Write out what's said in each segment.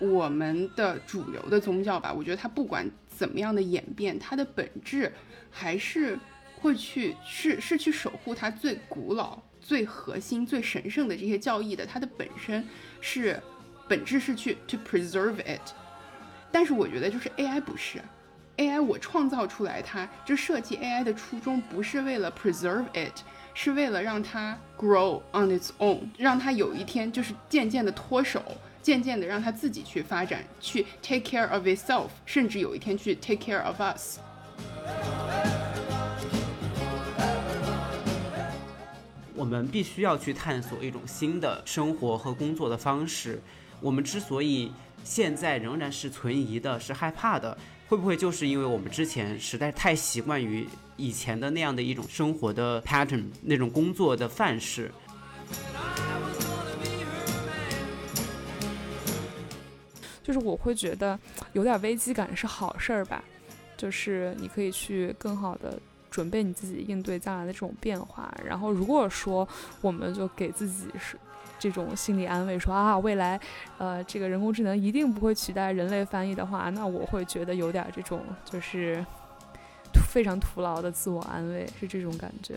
我们的主流的宗教吧，我觉得它不管怎么样的演变，它的本质还是会去是是去守护它最古老、最核心、最神圣的这些教义的。它的本身是本质是去 to preserve it。但是我觉得就是 AI 不是 AI，我创造出来它，就设计 AI 的初衷不是为了 preserve it，是为了让它 grow on its own，让它有一天就是渐渐的脱手。渐渐的让他自己去发展，去 take care of itself，甚至有一天去 take care of us。我们必须要去探索一种新的生活和工作的方式。我们之所以现在仍然是存疑的、是害怕的，会不会就是因为我们之前实在太习惯于以前的那样的一种生活的 pattern，那种工作的范式？就是我会觉得有点危机感是好事儿吧，就是你可以去更好的准备你自己应对将来的这种变化。然后如果说我们就给自己是这种心理安慰，说啊未来呃这个人工智能一定不会取代人类翻译的话，那我会觉得有点这种就是非常徒劳的自我安慰，是这种感觉。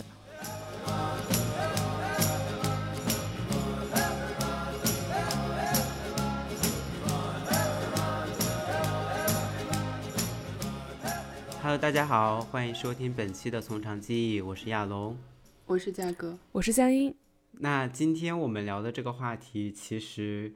Hello，大家好，欢迎收听本期的从长计议，我是亚龙，我是嘉哥，我是香音。那今天我们聊的这个话题其实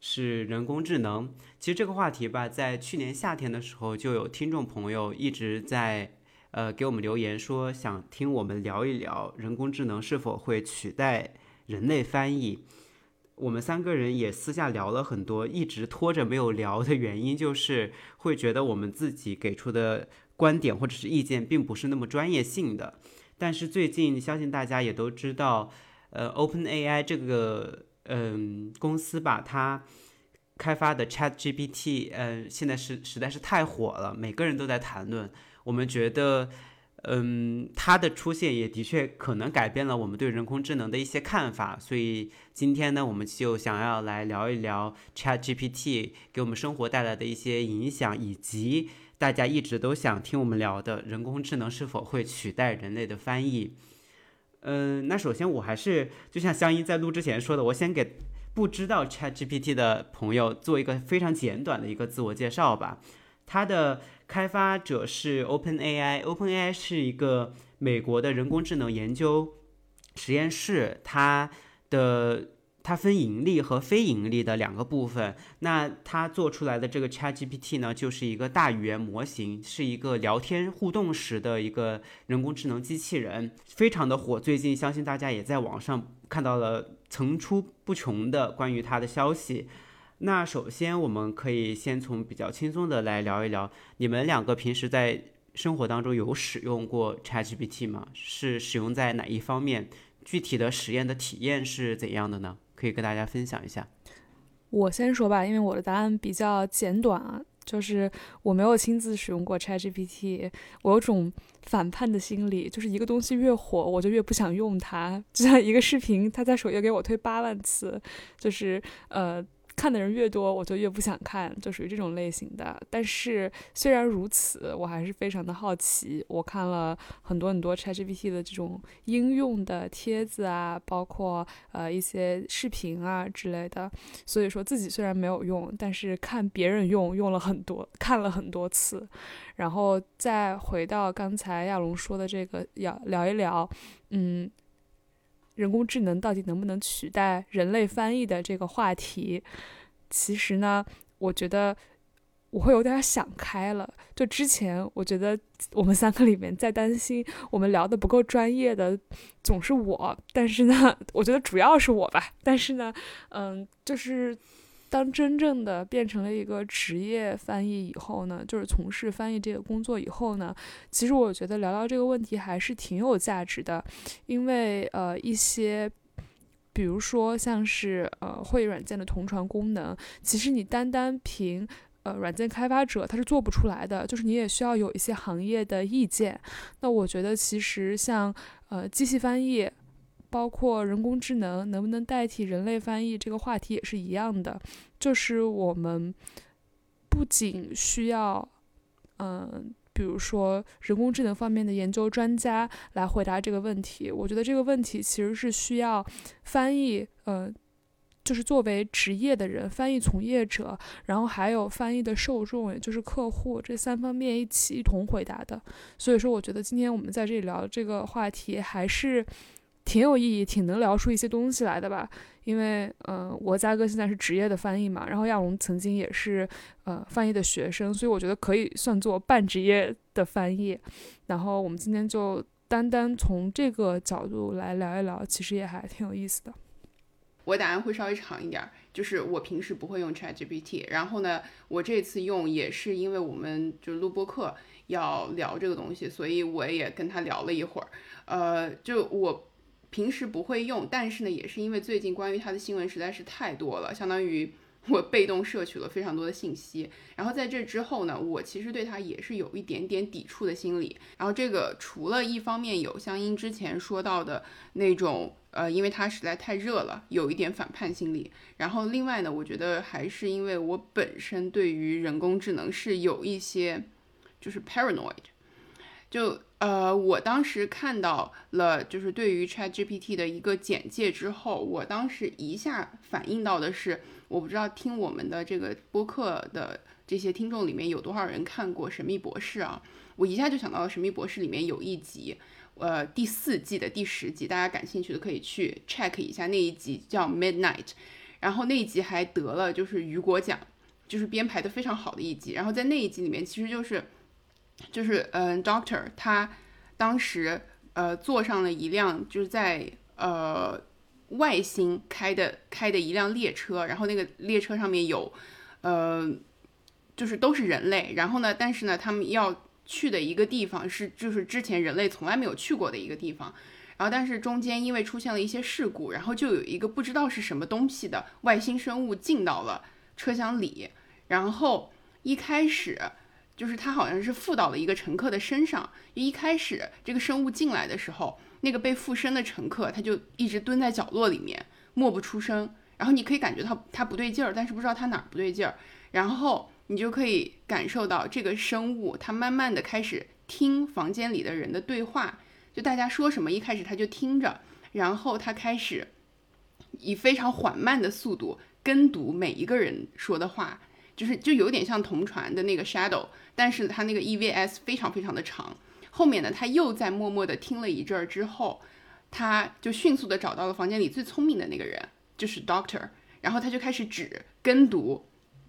是人工智能。其实这个话题吧，在去年夏天的时候，就有听众朋友一直在呃给我们留言说，想听我们聊一聊人工智能是否会取代人类翻译。我们三个人也私下聊了很多，一直拖着没有聊的原因，就是会觉得我们自己给出的。观点或者是意见并不是那么专业性的，但是最近相信大家也都知道，呃，OpenAI 这个嗯公司吧，它开发的 ChatGPT，嗯，现在是实在是太火了，每个人都在谈论。我们觉得，嗯，它的出现也的确可能改变了我们对人工智能的一些看法。所以今天呢，我们就想要来聊一聊 ChatGPT 给我们生活带来的一些影响，以及。大家一直都想听我们聊的人工智能是否会取代人类的翻译？嗯，那首先我还是就像香音在录之前说的，我先给不知道 ChatGPT 的朋友做一个非常简短的一个自我介绍吧。它的开发者是 OpenAI，OpenAI 是一个美国的人工智能研究实验室，它的。它分盈利和非盈利的两个部分。那它做出来的这个 ChatGPT 呢，就是一个大语言模型，是一个聊天互动时的一个人工智能机器人，非常的火。最近相信大家也在网上看到了层出不穷的关于它的消息。那首先我们可以先从比较轻松的来聊一聊，你们两个平时在生活当中有使用过 ChatGPT 吗？是使用在哪一方面？具体的实验的体验是怎样的呢？可以跟大家分享一下。我先说吧，因为我的答案比较简短啊，就是我没有亲自使用过 ChatGPT，我有种反叛的心理，就是一个东西越火，我就越不想用它。就像一个视频，它在首页给我推八万次，就是呃。看的人越多，我就越不想看，就属于这种类型的。但是虽然如此，我还是非常的好奇。我看了很多很多 ChatGPT 的这种应用的帖子啊，包括呃一些视频啊之类的。所以说自己虽然没有用，但是看别人用，用了很多，看了很多次。然后再回到刚才亚龙说的这个，要聊一聊，嗯。人工智能到底能不能取代人类翻译的这个话题，其实呢，我觉得我会有点想开了。就之前，我觉得我们三个里面在担心我们聊的不够专业的，总是我。但是呢，我觉得主要是我吧。但是呢，嗯，就是。当真正的变成了一个职业翻译以后呢，就是从事翻译这个工作以后呢，其实我觉得聊聊这个问题还是挺有价值的，因为呃一些，比如说像是呃会议软件的同传功能，其实你单单凭呃软件开发者他是做不出来的，就是你也需要有一些行业的意见。那我觉得其实像呃机器翻译。包括人工智能能不能代替人类翻译这个话题也是一样的，就是我们不仅需要，嗯，比如说人工智能方面的研究专家来回答这个问题，我觉得这个问题其实是需要翻译，呃。就是作为职业的人，翻译从业者，然后还有翻译的受众，也就是客户，这三方面一起一同回答的。所以说，我觉得今天我们在这里聊这个话题还是挺有意义，挺能聊出一些东西来的吧。因为，嗯，我嘉哥现在是职业的翻译嘛，然后亚龙曾经也是呃翻译的学生，所以我觉得可以算作半职业的翻译。然后我们今天就单单从这个角度来聊一聊，其实也还挺有意思的。我答案会稍微长一点，就是我平时不会用 ChatGPT，然后呢，我这次用也是因为我们就录播课要聊这个东西，所以我也跟他聊了一会儿。呃，就我平时不会用，但是呢，也是因为最近关于它的新闻实在是太多了，相当于 我被动摄取了非常多的信息。然后在这之后呢，我其实对它也是有一点点抵触的心理。然后这个除了一方面有像英之前说到的那种。呃，因为它实在太热了，有一点反叛心理。然后另外呢，我觉得还是因为我本身对于人工智能是有一些就是 paranoid。就呃，我当时看到了就是对于 Chat GPT 的一个简介之后，我当时一下反应到的是，我不知道听我们的这个播客的这些听众里面有多少人看过《神秘博士》啊？我一下就想到了《神秘博士》里面有一集。呃，第四季的第十集，大家感兴趣的可以去 check 一下那一集叫 Midnight，然后那一集还得了就是雨果奖，就是编排的非常好的一集。然后在那一集里面，其实就是就是嗯，Doctor 他当时呃坐上了一辆就是在呃外星开的开的一辆列车，然后那个列车上面有呃就是都是人类，然后呢，但是呢他们要。去的一个地方是，就是之前人类从来没有去过的一个地方，然后但是中间因为出现了一些事故，然后就有一个不知道是什么东西的外星生物进到了车厢里，然后一开始就是它好像是附到了一个乘客的身上，一开始这个生物进来的时候，那个被附身的乘客他就一直蹲在角落里面默不出声，然后你可以感觉到他不对劲儿，但是不知道他哪儿不对劲儿，然后。你就可以感受到这个生物，它慢慢的开始听房间里的人的对话，就大家说什么，一开始它就听着，然后它开始以非常缓慢的速度跟读每一个人说的话，就是就有点像同传的那个 shadow，但是它那个 EVS 非常非常的长。后面呢，他又在默默的听了一阵儿之后，他就迅速的找到了房间里最聪明的那个人，就是 Doctor，然后他就开始指跟读。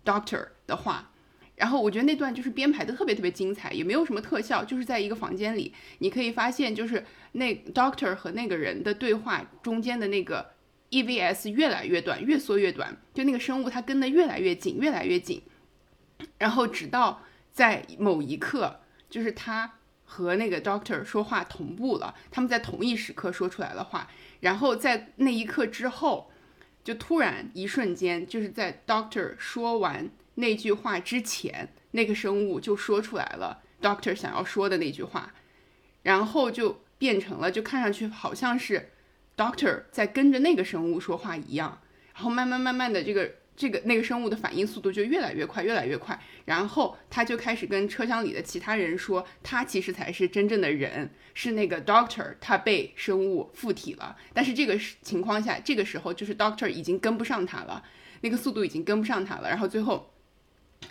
Doctor 的话，然后我觉得那段就是编排的特别特别精彩，也没有什么特效，就是在一个房间里，你可以发现就是那 Doctor 和那个人的对话中间的那个 EVS 越来越短，越缩越短，就那个生物它跟得越来越紧，越来越紧，然后直到在某一刻，就是他和那个 Doctor 说话同步了，他们在同一时刻说出来了话，然后在那一刻之后。就突然一瞬间，就是在 Doctor 说完那句话之前，那个生物就说出来了 Doctor 想要说的那句话，然后就变成了，就看上去好像是 Doctor 在跟着那个生物说话一样，然后慢慢慢慢的这个。这个那个生物的反应速度就越来越快，越来越快，然后他就开始跟车厢里的其他人说，他其实才是真正的人，是那个 Doctor，他被生物附体了。但是这个情况下，这个时候就是 Doctor 已经跟不上他了，那个速度已经跟不上他了。然后最后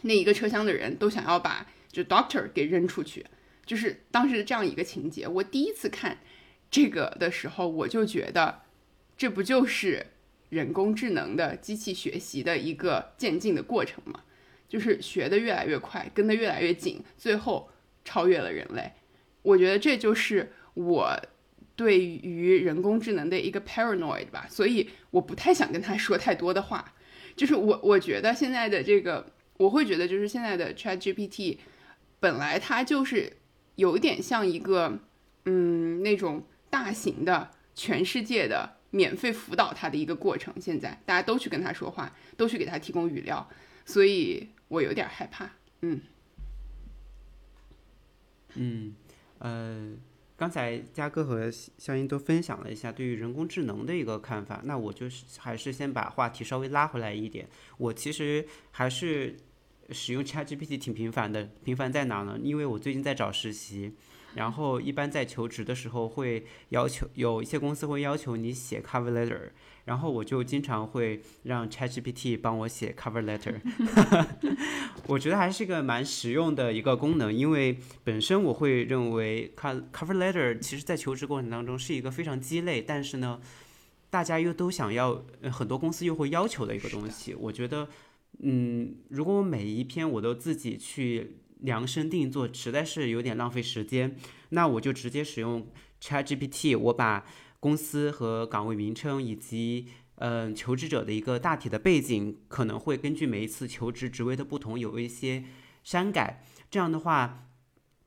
那一个车厢的人都想要把就 Doctor 给扔出去，就是当时这样一个情节。我第一次看这个的时候，我就觉得这不就是。人工智能的机器学习的一个渐进的过程嘛，就是学的越来越快，跟得越来越紧，最后超越了人类。我觉得这就是我对于人工智能的一个 paranoid 吧，所以我不太想跟他说太多的话。就是我我觉得现在的这个，我会觉得就是现在的 Chat GPT 本来它就是有点像一个嗯那种大型的全世界的。免费辅导他的一个过程，现在大家都去跟他说话，都去给他提供语料，所以我有点害怕。嗯，嗯，呃，刚才嘉哥和肖英都分享了一下对于人工智能的一个看法，那我就是还是先把话题稍微拉回来一点。我其实还是使用 ChatGPT 挺频繁的，频繁在哪呢？因为我最近在找实习，然后一般在求职的时候会要求有一些公司会要求你写 cover letter。然后我就经常会让 ChatGPT 帮我写 cover letter，我觉得还是一个蛮实用的一个功能，因为本身我会认为 cover letter 其实在求职过程当中是一个非常鸡肋，但是呢，大家又都想要，很多公司又会要求的一个东西。我觉得，嗯，如果我每一篇我都自己去量身定做，实在是有点浪费时间，那我就直接使用 ChatGPT，我把。公司和岗位名称以及嗯求职者的一个大体的背景，可能会根据每一次求职职位的不同有一些删改。这样的话，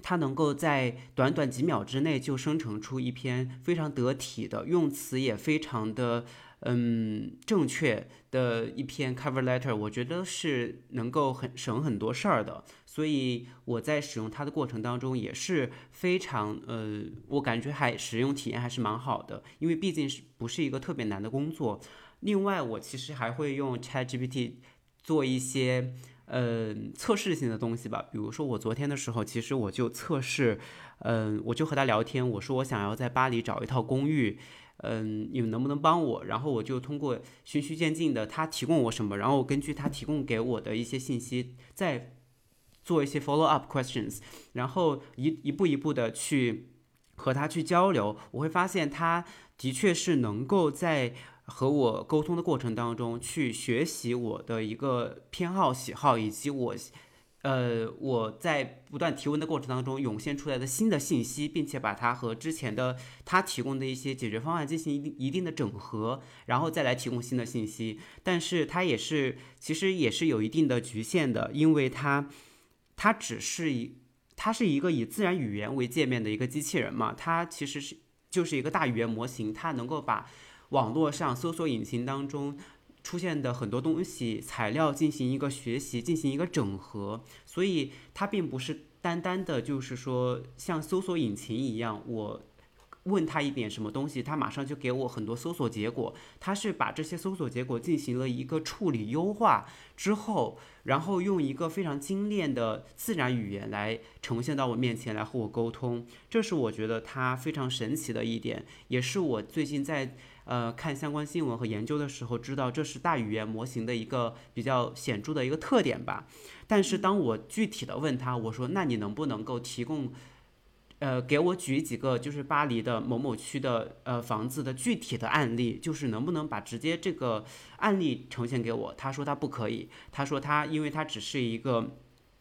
它能够在短短几秒之内就生成出一篇非常得体的，用词也非常的。嗯，正确的一篇 cover letter，我觉得是能够很省很多事儿的。所以我在使用它的过程当中也是非常呃，我感觉还使用体验还是蛮好的，因为毕竟是不是一个特别难的工作。另外，我其实还会用 ChatGPT 做一些呃测试性的东西吧。比如说，我昨天的时候，其实我就测试，嗯，我就和他聊天，我说我想要在巴黎找一套公寓。嗯，你们能不能帮我？然后我就通过循序渐进的，他提供我什么，然后根据他提供给我的一些信息，再做一些 follow up questions，然后一一步一步的去和他去交流，我会发现他的确是能够在和我沟通的过程当中去学习我的一个偏好、喜好以及我。呃，我在不断提问的过程当中涌现出来的新的信息，并且把它和之前的他提供的一些解决方案进行一定一定的整合，然后再来提供新的信息。但是它也是其实也是有一定的局限的，因为它它只是一它是一个以自然语言为界面的一个机器人嘛，它其实是就是一个大语言模型，它能够把网络上搜索引擎当中。出现的很多东西材料进行一个学习，进行一个整合，所以它并不是单单的，就是说像搜索引擎一样，我问他一点什么东西，他马上就给我很多搜索结果。他是把这些搜索结果进行了一个处理优化之后，然后用一个非常精炼的自然语言来呈现到我面前来和我沟通。这是我觉得它非常神奇的一点，也是我最近在。呃，看相关新闻和研究的时候，知道这是大语言模型的一个比较显著的一个特点吧。但是当我具体的问他，我说：“那你能不能够提供，呃，给我举几个就是巴黎的某某区的呃房子的具体的案例，就是能不能把直接这个案例呈现给我？”他说他不可以，他说他因为他只是一个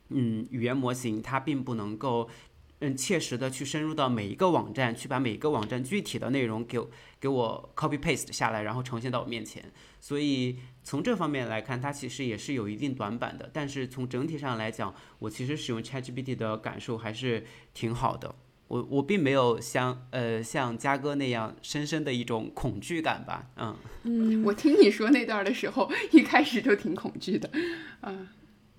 嗯语言模型，他并不能够。嗯，切实的去深入到每一个网站，去把每一个网站具体的内容给给我 copy paste 下来，然后呈现到我面前。所以从这方面来看，它其实也是有一定短板的。但是从整体上来讲，我其实使用 ChatGPT 的感受还是挺好的。我我并没有像呃像嘉哥那样深深的一种恐惧感吧。嗯嗯，我听你说那段的时候，一开始就挺恐惧的。嗯。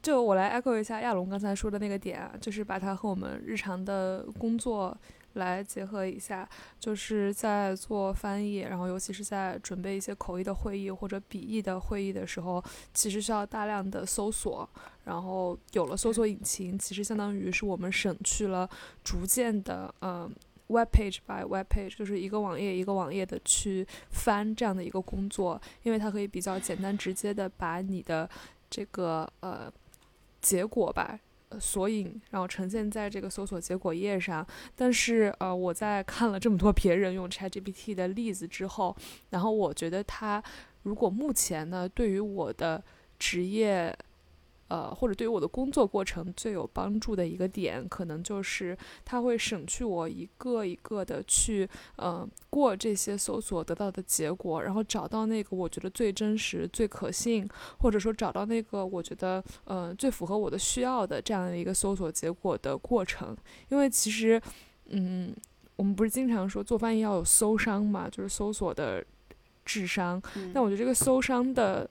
就我来 echo 一下亚龙刚才说的那个点啊，就是把它和我们日常的工作来结合一下，就是在做翻译，然后尤其是在准备一些口译的会议或者笔译的会议的时候，其实需要大量的搜索，然后有了搜索引擎，其实相当于是我们省去了逐渐的嗯 web page by web page，就是一个网页一个网页的去翻这样的一个工作，因为它可以比较简单直接的把你的这个呃。结果吧，索引，然后呈现在这个搜索结果页上。但是，呃，我在看了这么多别人用 ChatGPT 的例子之后，然后我觉得它如果目前呢，对于我的职业。呃，或者对于我的工作过程最有帮助的一个点，可能就是它会省去我一个一个的去，呃，过这些搜索得到的结果，然后找到那个我觉得最真实、最可信，或者说找到那个我觉得，呃，最符合我的需要的这样的一个搜索结果的过程。因为其实，嗯，我们不是经常说做翻译要有搜商嘛，就是搜索的智商。但我觉得这个搜商的。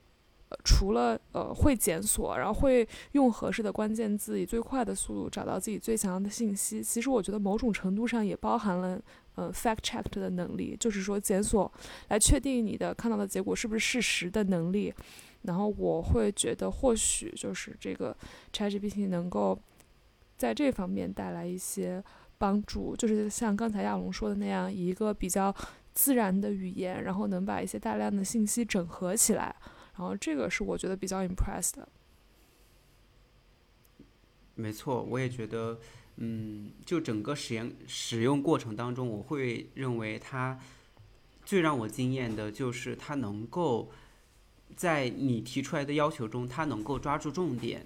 除了呃会检索，然后会用合适的关键字，以最快的速度找到自己最想要的信息，其实我觉得某种程度上也包含了呃 fact check 的能力，就是说检索来确定你的看到的结果是不是事实的能力。然后我会觉得，或许就是这个 ChatGPT 能够在这方面带来一些帮助，就是像刚才亚龙说的那样，以一个比较自然的语言，然后能把一些大量的信息整合起来。然后这个是我觉得比较 impressed 的。没错，我也觉得，嗯，就整个实验使用过程当中，我会认为它最让我惊艳的就是它能够。在你提出来的要求中，它能够抓住重点，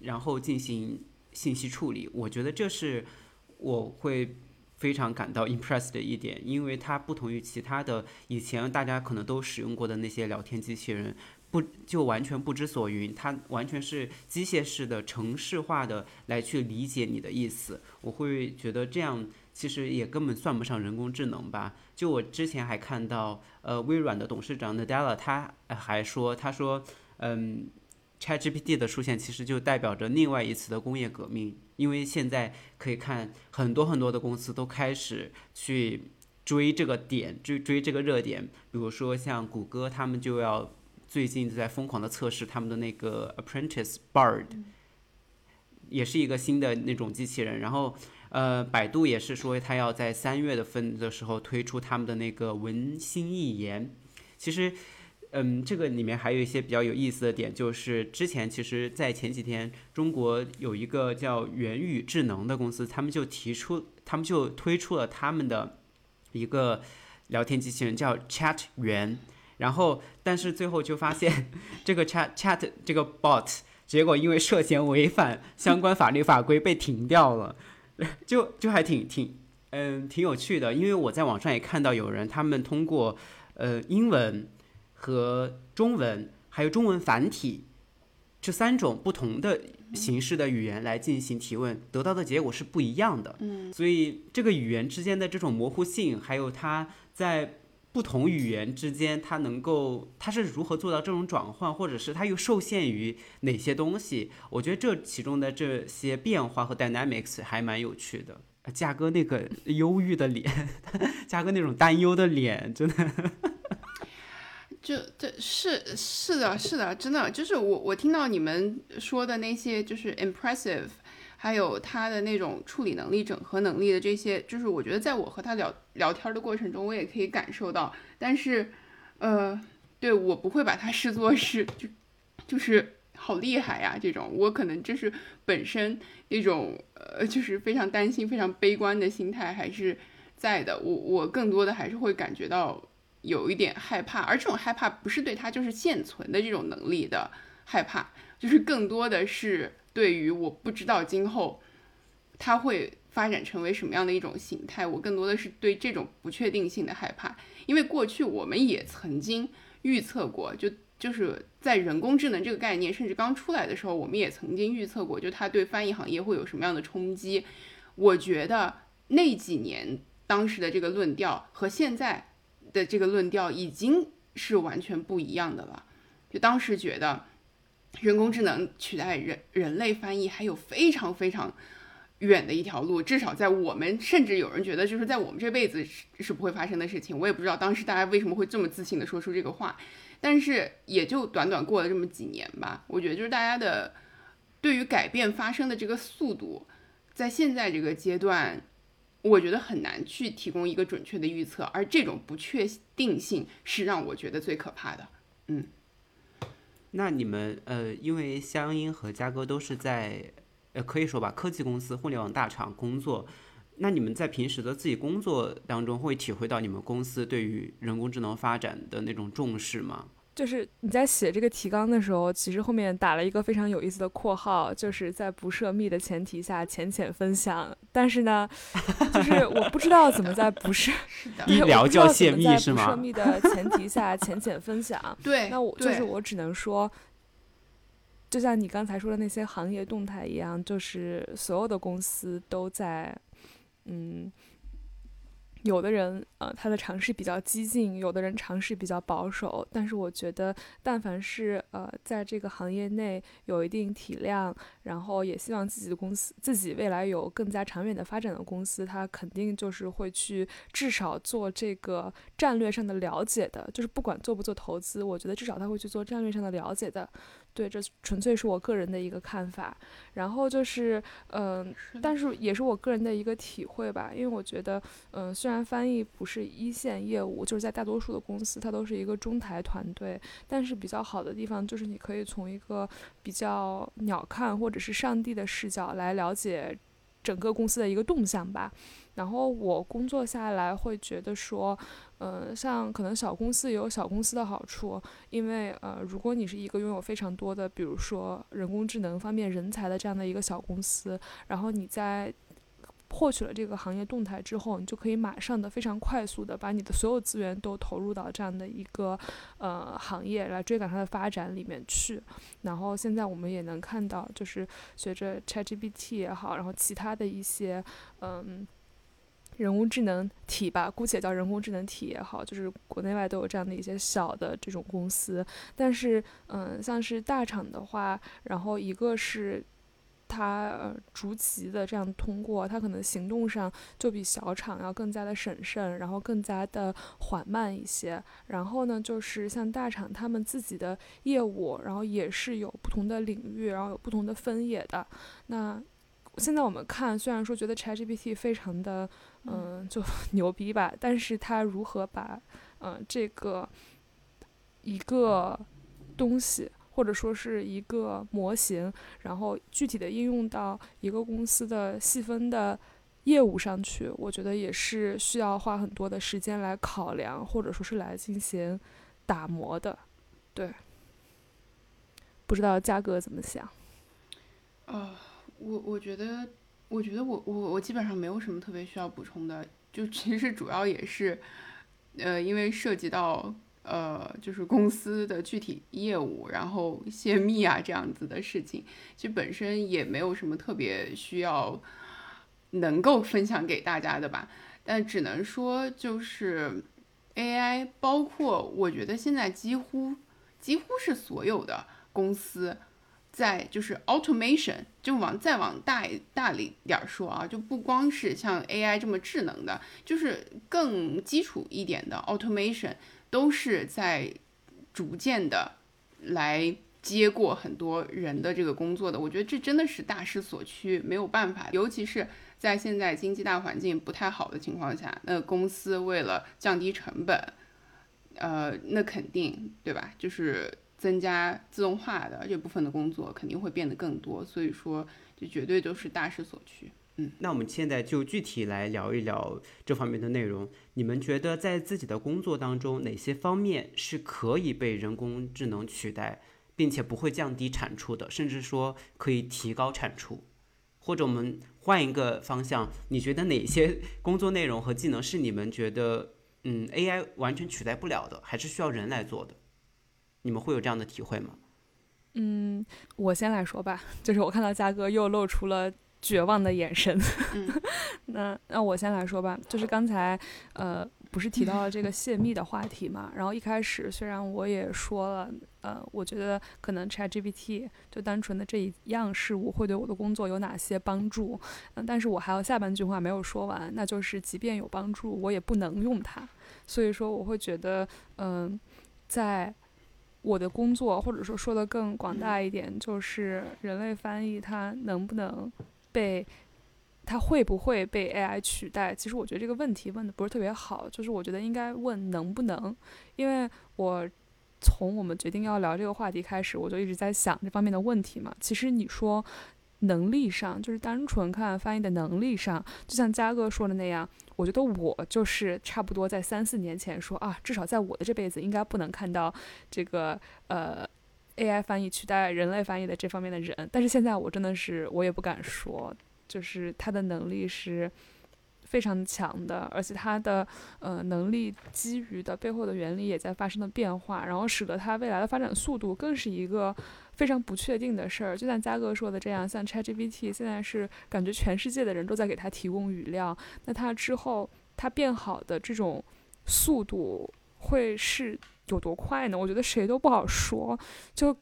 然后进行信息处理。我觉得这是我会非常感到 impressed 的一点，因为它不同于其他的以前大家可能都使用过的那些聊天机器人，不就完全不知所云，它完全是机械式的、程式化的来去理解你的意思。我会觉得这样。其实也根本算不上人工智能吧。就我之前还看到，呃，微软的董事长 Nadella 他还说，他说，嗯，ChatGPT 的出现其实就代表着另外一次的工业革命，因为现在可以看很多很多的公司都开始去追这个点，追追这个热点。比如说像谷歌，他们就要最近在疯狂的测试他们的那个 Apprentice Bard，也是一个新的那种机器人，然后。呃，百度也是说，它要在三月的份的时候推出他们的那个文心一言。其实，嗯，这个里面还有一些比较有意思的点，就是之前其实，在前几天，中国有一个叫元宇智能的公司，他们就提出，他们就推出了他们的一个聊天机器人，叫 Chat 元。然后，但是最后就发现，这个 Chat Chat 这个 bot，结果因为涉嫌违反相关法律法规被停掉了。就就还挺挺嗯挺有趣的，因为我在网上也看到有人他们通过呃英文和中文还有中文繁体这三种不同的形式的语言来进行提问，得到的结果是不一样的。嗯，所以这个语言之间的这种模糊性，还有它在。不同语言之间，它能够它是如何做到这种转换，或者是它又受限于哪些东西？我觉得这其中的这些变化和 dynamics 还蛮有趣的。嘉哥那个忧郁的脸，嘉哥那种担忧的脸，真的，就这是是的，是的，真的就是我我听到你们说的那些就是 impressive。还有他的那种处理能力、整合能力的这些，就是我觉得在我和他聊聊天的过程中，我也可以感受到。但是，呃，对我不会把他视作是就就是好厉害呀这种，我可能就是本身那种呃，就是非常担心、非常悲观的心态还是在的。我我更多的还是会感觉到有一点害怕，而这种害怕不是对他就是现存的这种能力的害怕，就是更多的是。对于我不知道今后它会发展成为什么样的一种形态，我更多的是对这种不确定性的害怕。因为过去我们也曾经预测过，就就是在人工智能这个概念甚至刚出来的时候，我们也曾经预测过，就它对翻译行业会有什么样的冲击。我觉得那几年当时的这个论调和现在的这个论调已经是完全不一样的了。就当时觉得。人工智能取代人人类翻译还有非常非常远的一条路，至少在我们甚至有人觉得就是在我们这辈子是是不会发生的事情。我也不知道当时大家为什么会这么自信的说出这个话，但是也就短短过了这么几年吧。我觉得就是大家的对于改变发生的这个速度，在现在这个阶段，我觉得很难去提供一个准确的预测，而这种不确定性是让我觉得最可怕的。嗯。那你们呃，因为香音和嘉哥都是在呃，可以说吧，科技公司、互联网大厂工作。那你们在平时的自己工作当中，会体会到你们公司对于人工智能发展的那种重视吗？就是你在写这个提纲的时候，其实后面打了一个非常有意思的括号，就是在不涉密的前提下浅浅分享。但是呢，就是我不知道怎么在不 是医疗叫泄密是吗？不涉密的前提下 浅浅分享。对，那我就是我只能说，就像你刚才说的那些行业动态一样，就是所有的公司都在，嗯，有的人，呃，他的尝试比较激进，有的人尝试比较保守。但是我觉得，但凡是呃，在这个行业内有一定体量，然后也希望自己的公司自己未来有更加长远的发展的公司，他肯定就是会去至少做这个战略上的了解的。就是不管做不做投资，我觉得至少他会去做战略上的了解的。对，这纯粹是我个人的一个看法。然后就是，嗯，但是也是我个人的一个体会吧。因为我觉得，嗯，虽然翻译不是一线业务，就是在大多数的公司，它都是一个中台团队。但是比较好的地方就是，你可以从一个比较鸟瞰或者是上帝的视角来了解整个公司的一个动向吧。然后我工作下来会觉得说。呃，像可能小公司也有小公司的好处，因为呃，如果你是一个拥有非常多的，比如说人工智能方面人才的这样的一个小公司，然后你在获取了这个行业动态之后，你就可以马上的非常快速的把你的所有资源都投入到这样的一个呃行业来追赶它的发展里面去。然后现在我们也能看到，就是随着 ChatGPT 也好，然后其他的一些嗯。人工智能体吧，姑且叫人工智能体也好，就是国内外都有这样的一些小的这种公司。但是，嗯，像是大厂的话，然后一个是它呃逐级的这样通过，它可能行动上就比小厂要更加的审慎，然后更加的缓慢一些。然后呢，就是像大厂他们自己的业务，然后也是有不同的领域，然后有不同的分野的。那现在我们看，虽然说觉得 ChatGPT 非常的。嗯，就 牛逼吧。但是它如何把，嗯，这个一个东西或者说是一个模型，然后具体的应用到一个公司的细分的业务上去，我觉得也是需要花很多的时间来考量，或者说是来进行打磨的。对，不知道价格怎么想？啊，我我觉得。我觉得我我我基本上没有什么特别需要补充的，就其实主要也是，呃，因为涉及到呃就是公司的具体业务，然后泄密啊这样子的事情，其实本身也没有什么特别需要能够分享给大家的吧。但只能说就是 AI，包括我觉得现在几乎几乎是所有的公司。在就是 automation，就往再往大大里点儿说啊，就不光是像 AI 这么智能的，就是更基础一点的 automation，都是在逐渐的来接过很多人的这个工作的。我觉得这真的是大势所趋，没有办法。尤其是在现在经济大环境不太好的情况下，那公司为了降低成本，呃，那肯定对吧？就是。增加自动化的这部分的工作肯定会变得更多，所以说这绝对都是大势所趋。嗯，那我们现在就具体来聊一聊这方面的内容。你们觉得在自己的工作当中，哪些方面是可以被人工智能取代，并且不会降低产出的，甚至说可以提高产出？或者我们换一个方向，你觉得哪些工作内容和技能是你们觉得嗯 AI 完全取代不了的，还是需要人来做的？你们会有这样的体会吗？嗯，我先来说吧，就是我看到嘉哥又露出了绝望的眼神。那那我先来说吧，就是刚才呃不是提到了这个泄密的话题嘛？然后一开始虽然我也说了，呃，我觉得可能 ChatGPT 就单纯的这一样事物会对我的工作有哪些帮助？嗯，但是我还有下半句话没有说完，那就是即便有帮助，我也不能用它。所以说我会觉得，嗯，在我的工作，或者说说的更广大一点，就是人类翻译它能不能被，它会不会被 AI 取代？其实我觉得这个问题问的不是特别好，就是我觉得应该问能不能，因为我从我们决定要聊这个话题开始，我就一直在想这方面的问题嘛。其实你说。能力上，就是单纯看翻译的能力上，就像嘉哥说的那样，我觉得我就是差不多在三四年前说啊，至少在我的这辈子应该不能看到这个呃 AI 翻译取代人类翻译的这方面的人。但是现在我真的是我也不敢说，就是他的能力是非常强的，而且他的呃能力基于的背后的原理也在发生的变化，然后使得他未来的发展速度更是一个。非常不确定的事儿，就像嘉哥说的这样，像 ChatGPT 现在是感觉全世界的人都在给他提供语料，那他之后它变好的这种速度会是有多快呢？我觉得谁都不好说。就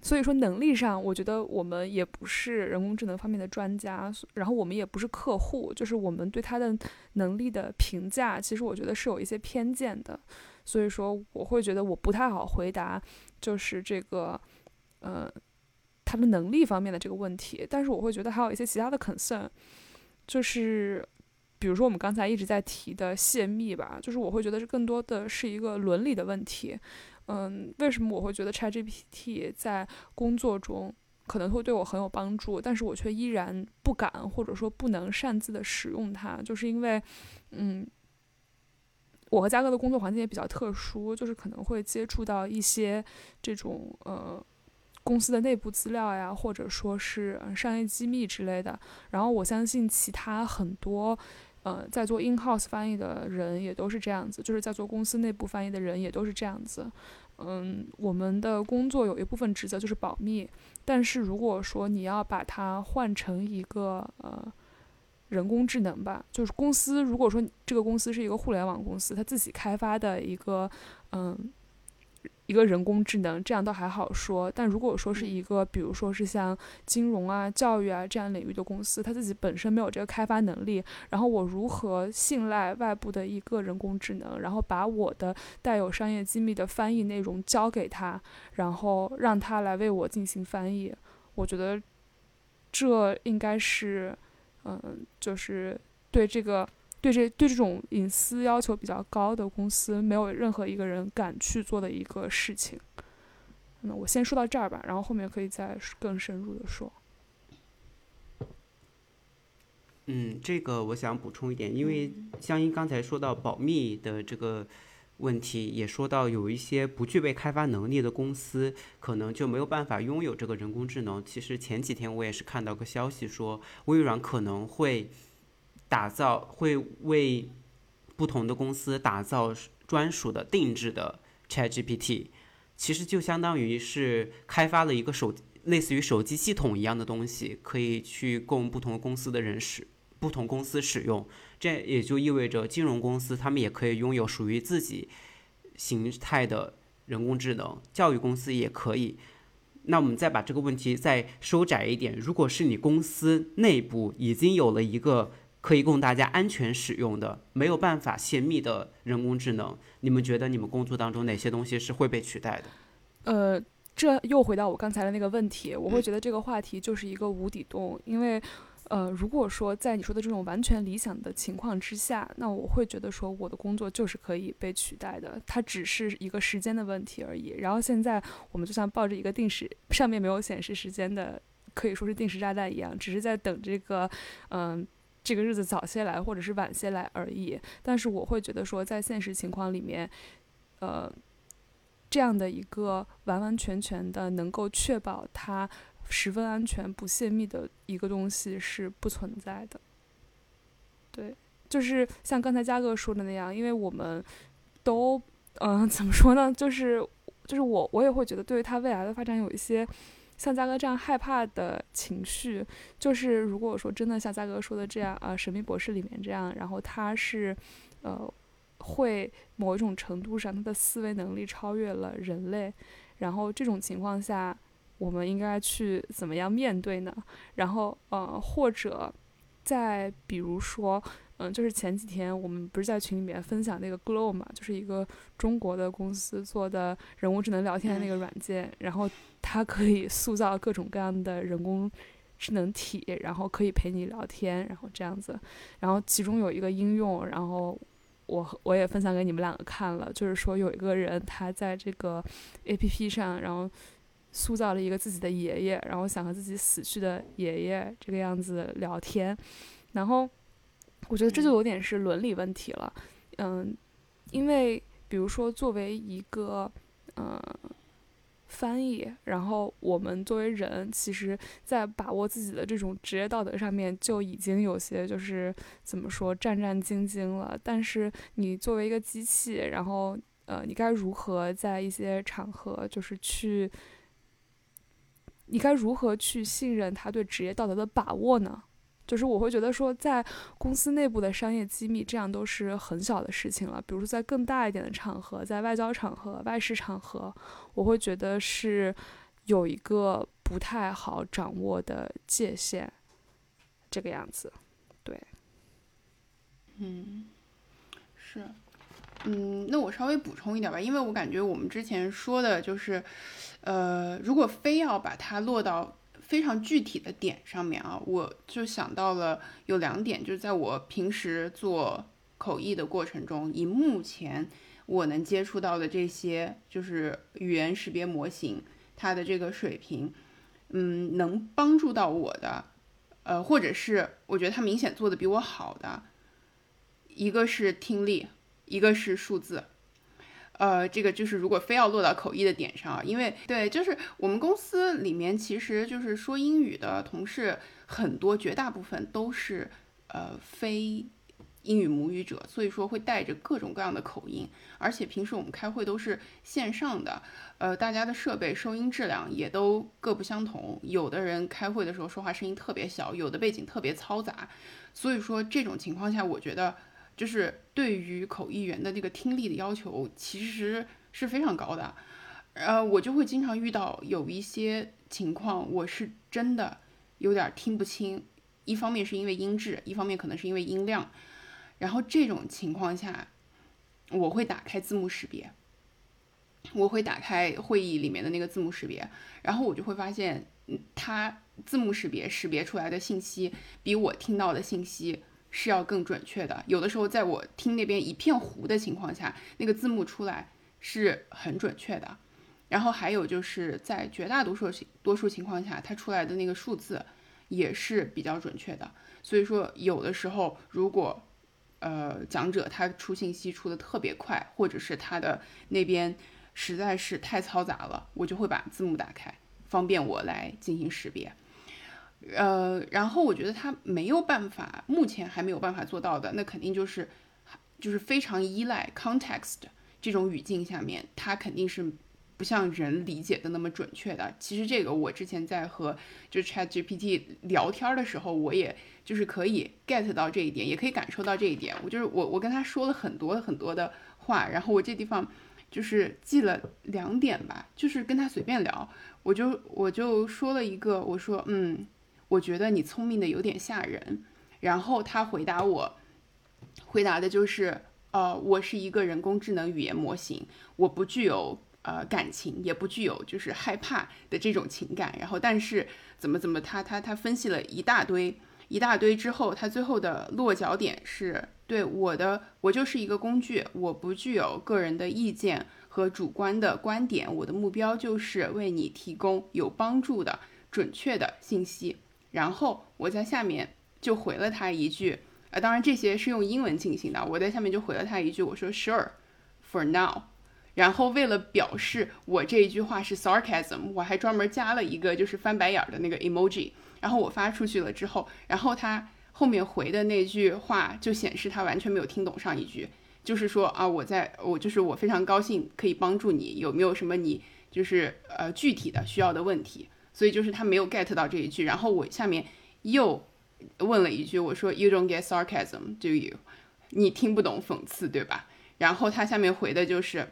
所以说能力上，我觉得我们也不是人工智能方面的专家，然后我们也不是客户，就是我们对它的能力的评价，其实我觉得是有一些偏见的。所以说，我会觉得我不太好回答，就是这个，呃，他的能力方面的这个问题。但是我会觉得还有一些其他的 concern，就是比如说我们刚才一直在提的泄密吧，就是我会觉得是更多的是一个伦理的问题。嗯，为什么我会觉得 ChatGPT 在工作中可能会对我很有帮助，但是我却依然不敢或者说不能擅自的使用它，就是因为，嗯，我和嘉哥的工作环境也比较特殊，就是可能会接触到一些这种呃公司的内部资料呀，或者说是商业机密之类的。然后我相信其他很多呃在做 in house 翻译的人也都是这样子，就是在做公司内部翻译的人也都是这样子。嗯，我们的工作有一部分职责就是保密，但是如果说你要把它换成一个呃人工智能吧，就是公司如果说这个公司是一个互联网公司，它自己开发的一个嗯。一个人工智能，这样倒还好说。但如果说是一个，比如说是像金融啊、教育啊这样领域的公司，它自己本身没有这个开发能力，然后我如何信赖外部的一个人工智能，然后把我的带有商业机密的翻译内容交给他，然后让他来为我进行翻译？我觉得这应该是，嗯，就是对这个。对这对这种隐私要求比较高的公司，没有任何一个人敢去做的一个事情。那我先说到这儿吧，然后后面可以再更深入的说。嗯，这个我想补充一点，因为香音刚才说到保密的这个问题，也说到有一些不具备开发能力的公司，可能就没有办法拥有这个人工智能。其实前几天我也是看到个消息说，微软可能会。打造会为不同的公司打造专属的定制的 ChatGPT，其实就相当于是开发了一个手类似于手机系统一样的东西，可以去供不同公司的人使不同公司使用。这也就意味着金融公司他们也可以拥有属于自己形态的人工智能，教育公司也可以。那我们再把这个问题再收窄一点，如果是你公司内部已经有了一个。可以供大家安全使用的，没有办法泄密的人工智能，你们觉得你们工作当中哪些东西是会被取代的？呃，这又回到我刚才的那个问题，我会觉得这个话题就是一个无底洞，因为，呃，如果说在你说的这种完全理想的情况之下，那我会觉得说我的工作就是可以被取代的，它只是一个时间的问题而已。然后现在我们就像抱着一个定时上面没有显示时间的，可以说是定时炸弹一样，只是在等这个，嗯。这个日子早些来或者是晚些来而已，但是我会觉得说，在现实情况里面，呃，这样的一个完完全全的能够确保它十分安全、不泄密的一个东西是不存在的。对，就是像刚才嘉哥说的那样，因为我们都，嗯，怎么说呢？就是，就是我，我也会觉得，对于它未来的发展有一些。像嘉哥这样害怕的情绪，就是如果说真的像嘉哥说的这样啊，《神秘博士》里面这样，然后他是，呃，会某一种程度上他的思维能力超越了人类，然后这种情况下，我们应该去怎么样面对呢？然后呃，或者再比如说。嗯，就是前几天我们不是在群里面分享那个 Glow 嘛，就是一个中国的公司做的人工智能聊天的那个软件，然后它可以塑造各种各样的人工智能体，然后可以陪你聊天，然后这样子。然后其中有一个应用，然后我我也分享给你们两个看了，就是说有一个人他在这个 APP 上，然后塑造了一个自己的爷爷，然后想和自己死去的爷爷这个样子聊天，然后。我觉得这就有点是伦理问题了，嗯，因为比如说作为一个呃翻译，然后我们作为人，其实在把握自己的这种职业道德上面就已经有些就是怎么说战战兢兢了。但是你作为一个机器，然后呃，你该如何在一些场合就是去，你该如何去信任他对职业道德的把握呢？就是我会觉得说，在公司内部的商业机密，这样都是很小的事情了。比如说，在更大一点的场合，在外交场合、外事场合，我会觉得是有一个不太好掌握的界限，这个样子。对，嗯，是，嗯，那我稍微补充一点吧，因为我感觉我们之前说的就是，呃，如果非要把它落到。非常具体的点上面啊，我就想到了有两点，就是在我平时做口译的过程中，以目前我能接触到的这些，就是语言识别模型，它的这个水平，嗯，能帮助到我的，呃，或者是我觉得它明显做的比我好的，一个是听力，一个是数字。呃，这个就是如果非要落到口译的点上啊，因为对，就是我们公司里面其实就是说英语的同事很多，绝大部分都是呃非英语母语者，所以说会带着各种各样的口音，而且平时我们开会都是线上的，呃，大家的设备收音质量也都各不相同，有的人开会的时候说话声音特别小，有的背景特别嘈杂，所以说这种情况下，我觉得。就是对于口译员的这个听力的要求，其实是非常高的。呃，我就会经常遇到有一些情况，我是真的有点听不清。一方面是因为音质，一方面可能是因为音量。然后这种情况下，我会打开字幕识别，我会打开会议里面的那个字幕识别，然后我就会发现，它字幕识别识别出来的信息比我听到的信息。是要更准确的。有的时候，在我听那边一片糊的情况下，那个字幕出来是很准确的。然后还有就是在绝大多数多数情况下，它出来的那个数字也是比较准确的。所以说，有的时候如果呃讲者他出信息出的特别快，或者是他的那边实在是太嘈杂了，我就会把字幕打开，方便我来进行识别。呃，然后我觉得他没有办法，目前还没有办法做到的，那肯定就是，就是非常依赖 context 这种语境下面，它肯定是不像人理解的那么准确的。其实这个我之前在和就 Chat GPT 聊天的时候，我也就是可以 get 到这一点，也可以感受到这一点。我就是我我跟他说了很多很多的话，然后我这地方就是记了两点吧，就是跟他随便聊，我就我就说了一个，我说嗯。我觉得你聪明的有点吓人，然后他回答我，回答的就是，呃，我是一个人工智能语言模型，我不具有呃感情，也不具有就是害怕的这种情感，然后但是怎么怎么，他他他分析了一大堆一大堆之后，他最后的落脚点是对我的，我就是一个工具，我不具有个人的意见和主观的观点，我的目标就是为你提供有帮助的准确的信息。然后我在下面就回了他一句，呃，当然这些是用英文进行的。我在下面就回了他一句，我说 Sure，for now。然后为了表示我这一句话是 sarcasm，我还专门加了一个就是翻白眼的那个 emoji。然后我发出去了之后，然后他后面回的那句话就显示他完全没有听懂上一句，就是说啊，我在我就是我非常高兴可以帮助你，有没有什么你就是呃具体的需要的问题？所以就是他没有 get 到这一句，然后我下面又问了一句，我说 You don't get sarcasm, do you？你听不懂讽刺对吧？然后他下面回的就是，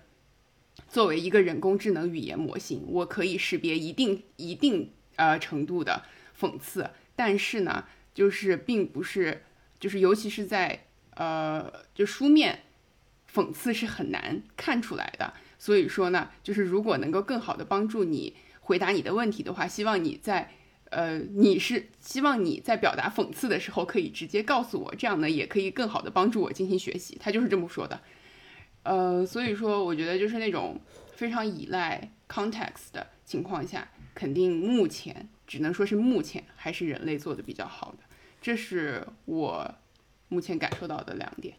作为一个人工智能语言模型，我可以识别一定一定呃程度的讽刺，但是呢，就是并不是，就是尤其是在呃就书面讽刺是很难看出来的。所以说呢，就是如果能够更好的帮助你。回答你的问题的话，希望你在，呃，你是希望你在表达讽刺的时候可以直接告诉我，这样呢也可以更好的帮助我进行学习。他就是这么说的，呃，所以说我觉得就是那种非常依赖 context 的情况下，肯定目前只能说是目前还是人类做的比较好的，这是我目前感受到的两点。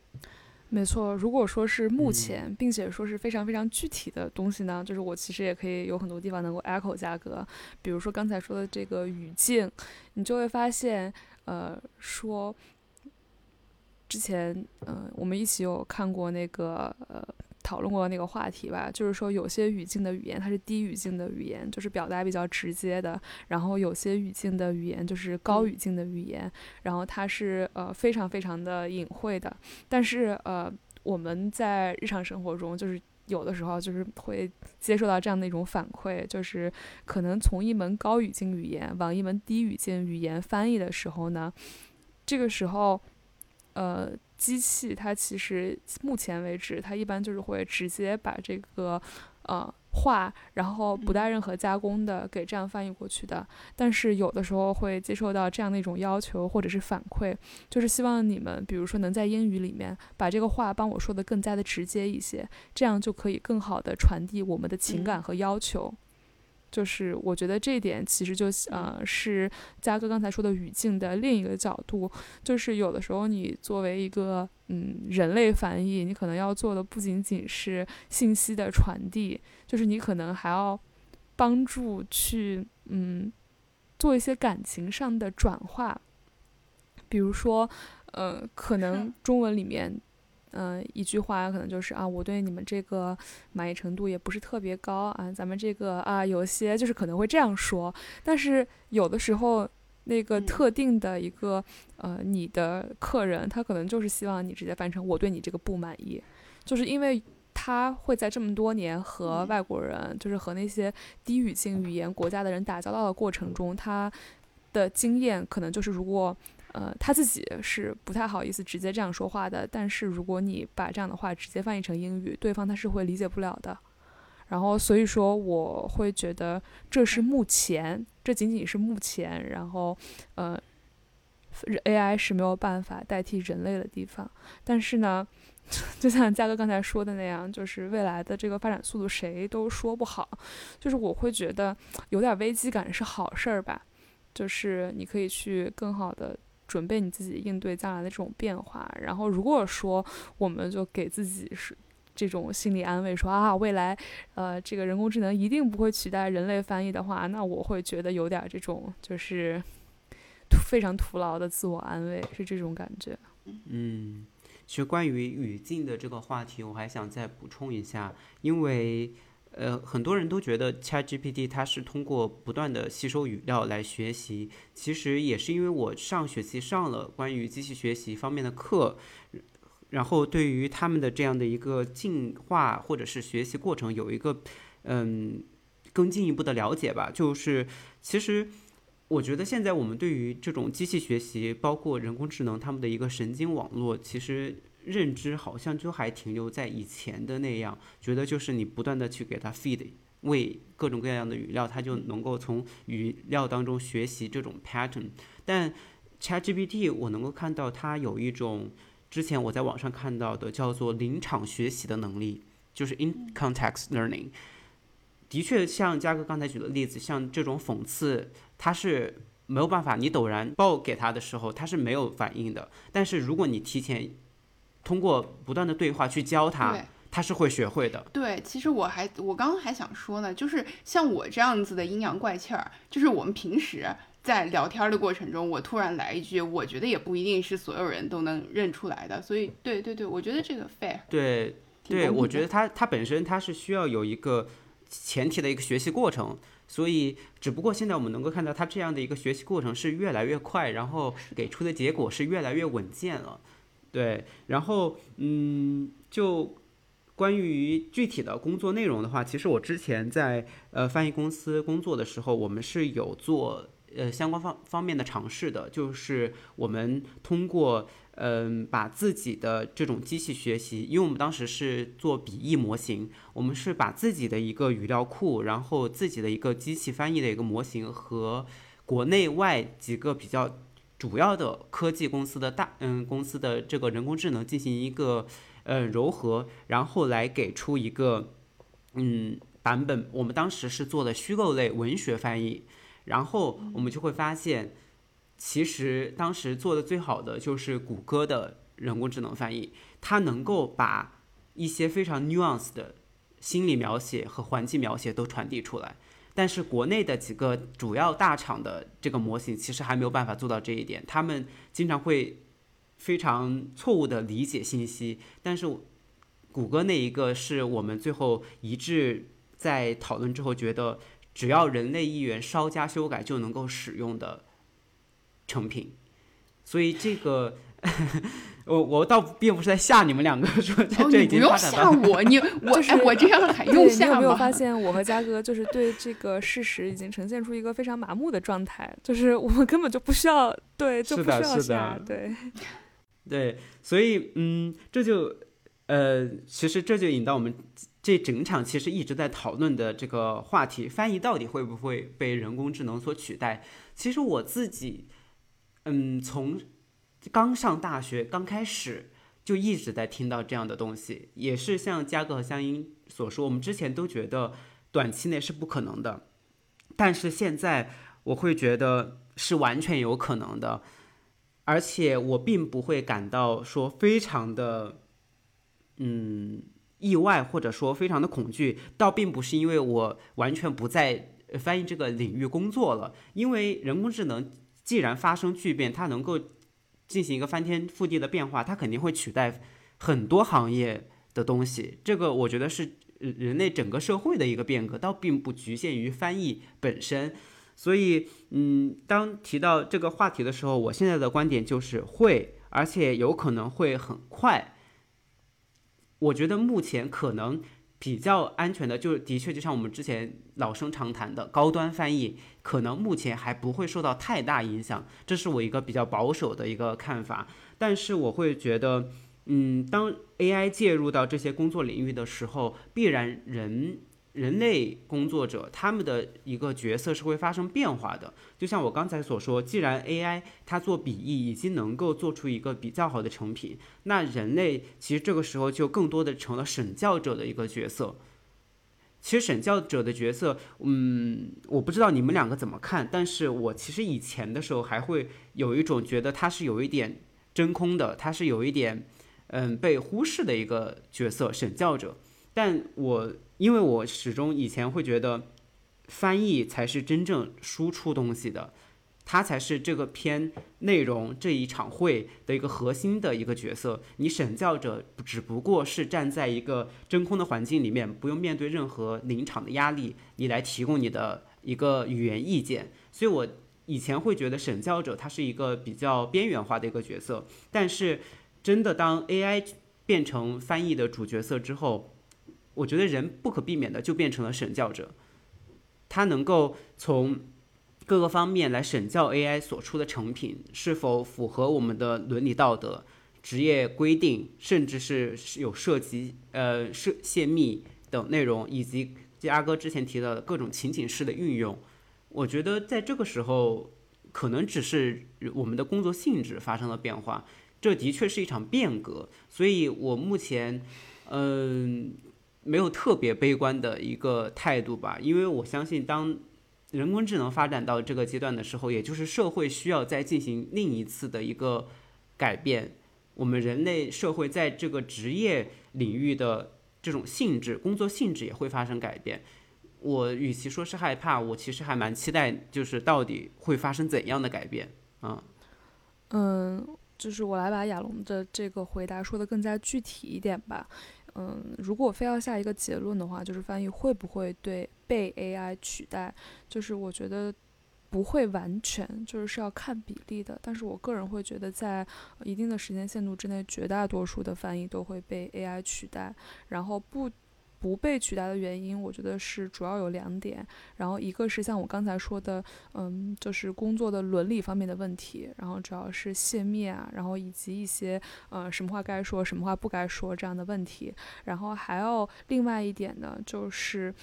没错，如果说是目前，并且说是非常非常具体的东西呢，就是我其实也可以有很多地方能够 echo 价格，比如说刚才说的这个语境，你就会发现，呃，说之前，嗯，我们一起有看过那个，呃。讨论过那个话题吧，就是说有些语境的语言它是低语境的语言，就是表达比较直接的；然后有些语境的语言就是高语境的语言，然后它是呃非常非常的隐晦的。但是呃我们在日常生活中就是。有的时候就是会接受到这样的一种反馈，就是可能从一门高语境语言往一门低语境语言翻译的时候呢，这个时候，呃，机器它其实目前为止，它一般就是会直接把这个，呃。话，然后不带任何加工的给这样翻译过去的。但是有的时候会接受到这样的一种要求或者是反馈，就是希望你们，比如说能在英语里面把这个话帮我说的更加的直接一些，这样就可以更好的传递我们的情感和要求。就是我觉得这一点其实就呃是嘉哥刚才说的语境的另一个角度，就是有的时候你作为一个嗯人类翻译，你可能要做的不仅仅是信息的传递，就是你可能还要帮助去嗯做一些感情上的转化，比如说呃可能中文里面。嗯，一句话可能就是啊，我对你们这个满意程度也不是特别高啊，咱们这个啊，有些就是可能会这样说，但是有的时候那个特定的一个呃，你的客人他可能就是希望你直接翻成我对你这个不满意，就是因为他会在这么多年和外国人，就是和那些低语境语言国家的人打交道的过程中，他的经验可能就是如果。呃，他自己是不太好意思直接这样说话的。但是如果你把这样的话直接翻译成英语，对方他是会理解不了的。然后所以说，我会觉得这是目前，这仅仅是目前。然后，呃，AI 是没有办法代替人类的地方。但是呢，就像嘉哥刚才说的那样，就是未来的这个发展速度谁都说不好。就是我会觉得有点危机感是好事儿吧。就是你可以去更好的。准备你自己应对将来的这种变化，然后如果说我们就给自己是这种心理安慰，说啊未来，呃这个人工智能一定不会取代人类翻译的话，那我会觉得有点这种就是 非常徒劳的自我安慰，是这种感觉。嗯，其实关于语境的这个话题，我还想再补充一下，因为。呃，很多人都觉得 ChatGPT 它是通过不断的吸收语料来学习，其实也是因为我上学期上了关于机器学习方面的课，然后对于他们的这样的一个进化或者是学习过程有一个嗯更进一步的了解吧。就是其实我觉得现在我们对于这种机器学习，包括人工智能，他们的一个神经网络，其实。认知好像就还停留在以前的那样，觉得就是你不断的去给它 feed 喂各种各样的语料，它就能够从语料当中学习这种 pattern。但 ChatGPT 我能够看到它有一种之前我在网上看到的叫做临场学习的能力，就是 in context learning。的确，像嘉哥刚才举的例子，像这种讽刺，它是没有办法，你陡然报给他的时候，他是没有反应的。但是如果你提前通过不断的对话去教他，他是会学会的。对，其实我还我刚刚还想说呢，就是像我这样子的阴阳怪气儿，就是我们平时在聊天的过程中，我突然来一句，我觉得也不一定是所有人都能认出来的。所以，对对对，我觉得这个 fair。对对，我觉得他他本身他是需要有一个前提的一个学习过程，所以只不过现在我们能够看到他这样的一个学习过程是越来越快，然后给出的结果是越来越稳健了。对，然后嗯，就关于具体的工作内容的话，其实我之前在呃翻译公司工作的时候，我们是有做呃相关方方面的尝试的，就是我们通过嗯把自己的这种机器学习，因为我们当时是做笔译模型，我们是把自己的一个语料库，然后自己的一个机器翻译的一个模型和国内外几个比较。主要的科技公司的大嗯公司的这个人工智能进行一个呃糅合，然后来给出一个嗯版本。我们当时是做的虚构类文学翻译，然后我们就会发现，其实当时做的最好的就是谷歌的人工智能翻译，它能够把一些非常 nuance 的心理描写和环境描写都传递出来。但是国内的几个主要大厂的这个模型其实还没有办法做到这一点，他们经常会非常错误的理解信息。但是谷歌那一个是我们最后一致在讨论之后觉得，只要人类意愿稍加修改就能够使用的成品。所以这个，我我倒并不是在吓你们两个，说在，这已经你不用发展到。吓我，你 我就是哎，我这样还 对，用你有吓吗？没有发现我和嘉哥就是对这个事实已经呈现出一个非常麻木的状态，就是 我们根本就不需要对，就不需要是吓，对，对，所以嗯，这就呃，其实这就引到我们这整场其实一直在讨论的这个话题：翻译到底会不会被人工智能所取代？其实我自己，嗯，从刚上大学刚开始就一直在听到这样的东西，也是像嘉哥和香音所说，我们之前都觉得短期内是不可能的，但是现在我会觉得是完全有可能的。而且我并不会感到说非常的，嗯，意外或者说非常的恐惧，倒并不是因为我完全不在翻译这个领域工作了，因为人工智能既然发生巨变，它能够进行一个翻天覆地的变化，它肯定会取代很多行业的东西，这个我觉得是人类整个社会的一个变革，倒并不局限于翻译本身。所以，嗯，当提到这个话题的时候，我现在的观点就是会，而且有可能会很快。我觉得目前可能比较安全的，就的确就像我们之前老生常谈的高端翻译，可能目前还不会受到太大影响，这是我一个比较保守的一个看法。但是我会觉得，嗯，当 AI 介入到这些工作领域的时候，必然人。人类工作者他们的一个角色是会发生变化的，就像我刚才所说，既然 AI 它做笔译已经能够做出一个比较好的成品，那人类其实这个时候就更多的成了审教者的一个角色。其实审教者的角色，嗯，我不知道你们两个怎么看，但是我其实以前的时候还会有一种觉得他是有一点真空的，他是有一点嗯被忽视的一个角色，审教者。但我因为我始终以前会觉得，翻译才是真正输出东西的，它才是这个篇内容这一场会的一个核心的一个角色。你审教者只不过是站在一个真空的环境里面，不用面对任何临场的压力，你来提供你的一个语言意见。所以我以前会觉得审教者他是一个比较边缘化的一个角色，但是真的当 AI 变成翻译的主角色之后。我觉得人不可避免的就变成了审教者，他能够从各个方面来审教 AI 所出的成品是否符合我们的伦理道德、职业规定，甚至是有涉及呃涉泄密等内容，以及阿哥之前提到的各种情景式的运用。我觉得在这个时候，可能只是我们的工作性质发生了变化，这的确是一场变革。所以我目前，嗯。没有特别悲观的一个态度吧，因为我相信，当人工智能发展到这个阶段的时候，也就是社会需要再进行另一次的一个改变，我们人类社会在这个职业领域的这种性质、工作性质也会发生改变。我与其说是害怕，我其实还蛮期待，就是到底会发生怎样的改变啊？嗯，就是我来把亚龙的这个回答说的更加具体一点吧。嗯，如果非要下一个结论的话，就是翻译会不会对被 AI 取代？就是我觉得不会完全，就是是要看比例的。但是我个人会觉得，在一定的时间限度之内，绝大多数的翻译都会被 AI 取代。然后不。不被取代的原因，我觉得是主要有两点。然后一个是像我刚才说的，嗯，就是工作的伦理方面的问题。然后主要是泄密啊，然后以及一些呃什么话该说，什么话不该说这样的问题。然后还有另外一点呢，就是。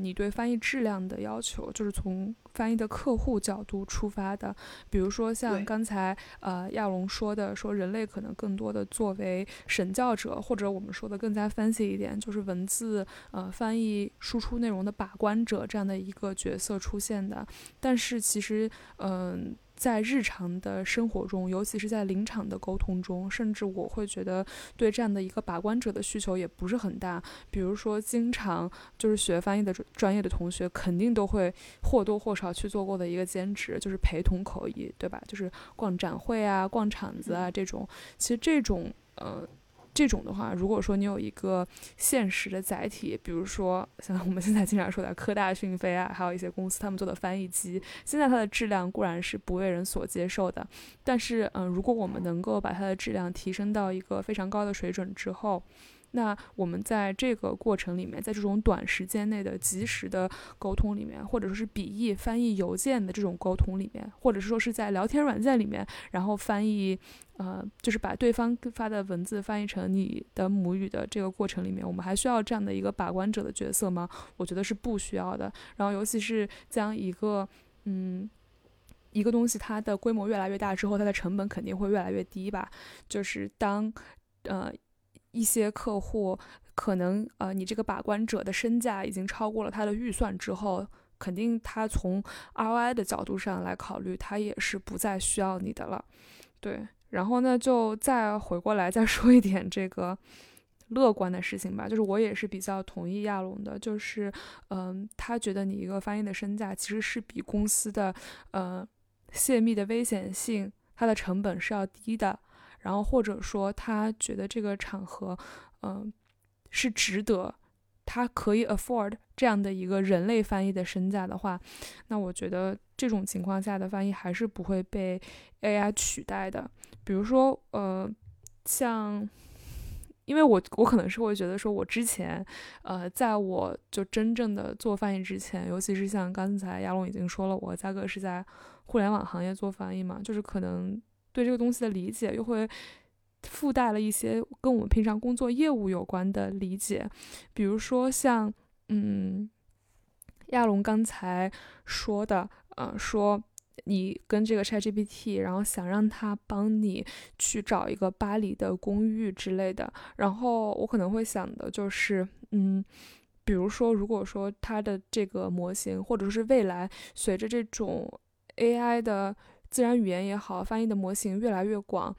你对翻译质量的要求，就是从翻译的客户角度出发的。比如说像刚才呃亚龙说的，说人类可能更多的作为审教者，或者我们说的更加 fancy 一点，就是文字呃翻译输出内容的把关者这样的一个角色出现的。但是其实嗯。在日常的生活中，尤其是在临场的沟通中，甚至我会觉得对这样的一个把关者的需求也不是很大。比如说，经常就是学翻译的专业的同学，肯定都会或多或少去做过的一个兼职，就是陪同口译，对吧？就是逛展会啊、逛场子啊这种。其实这种呃这种的话，如果说你有一个现实的载体，比如说 像我们现在经常说的科大讯飞啊，还有一些公司他们做的翻译机，现在它的质量固然是不为人所接受的，但是嗯，如果我们能够把它的质量提升到一个非常高的水准之后，那我们在这个过程里面，在这种短时间内的及时的沟通里面，或者说是笔译、翻译邮件的这种沟通里面，或者是说是在聊天软件里面，然后翻译，呃，就是把对方发的文字翻译成你的母语的这个过程里面，我们还需要这样的一个把关者的角色吗？我觉得是不需要的。然后，尤其是将一个，嗯，一个东西它的规模越来越大之后，它的成本肯定会越来越低吧？就是当，呃。一些客户可能，呃，你这个把关者的身价已经超过了他的预算之后，肯定他从 ROI 的角度上来考虑，他也是不再需要你的了。对，然后呢，就再回过来再说一点这个乐观的事情吧，就是我也是比较同意亚龙的，就是，嗯，他觉得你一个翻译的身价其实是比公司的，呃，泄密的危险性，它的成本是要低的。然后或者说他觉得这个场合，嗯，是值得，他可以 afford 这样的一个人类翻译的身价的话，那我觉得这种情况下的翻译还是不会被 AI 取代的。比如说，呃，像，因为我我可能是会觉得说，我之前，呃，在我就真正的做翻译之前，尤其是像刚才亚龙已经说了，我价格是在互联网行业做翻译嘛，就是可能。对这个东西的理解，又会附带了一些跟我们平常工作业务有关的理解，比如说像，嗯，亚龙刚才说的，呃，说你跟这个 ChatGPT，然后想让他帮你去找一个巴黎的公寓之类的，然后我可能会想的就是，嗯，比如说，如果说它的这个模型，或者是未来随着这种 AI 的。自然语言也好，翻译的模型越来越广。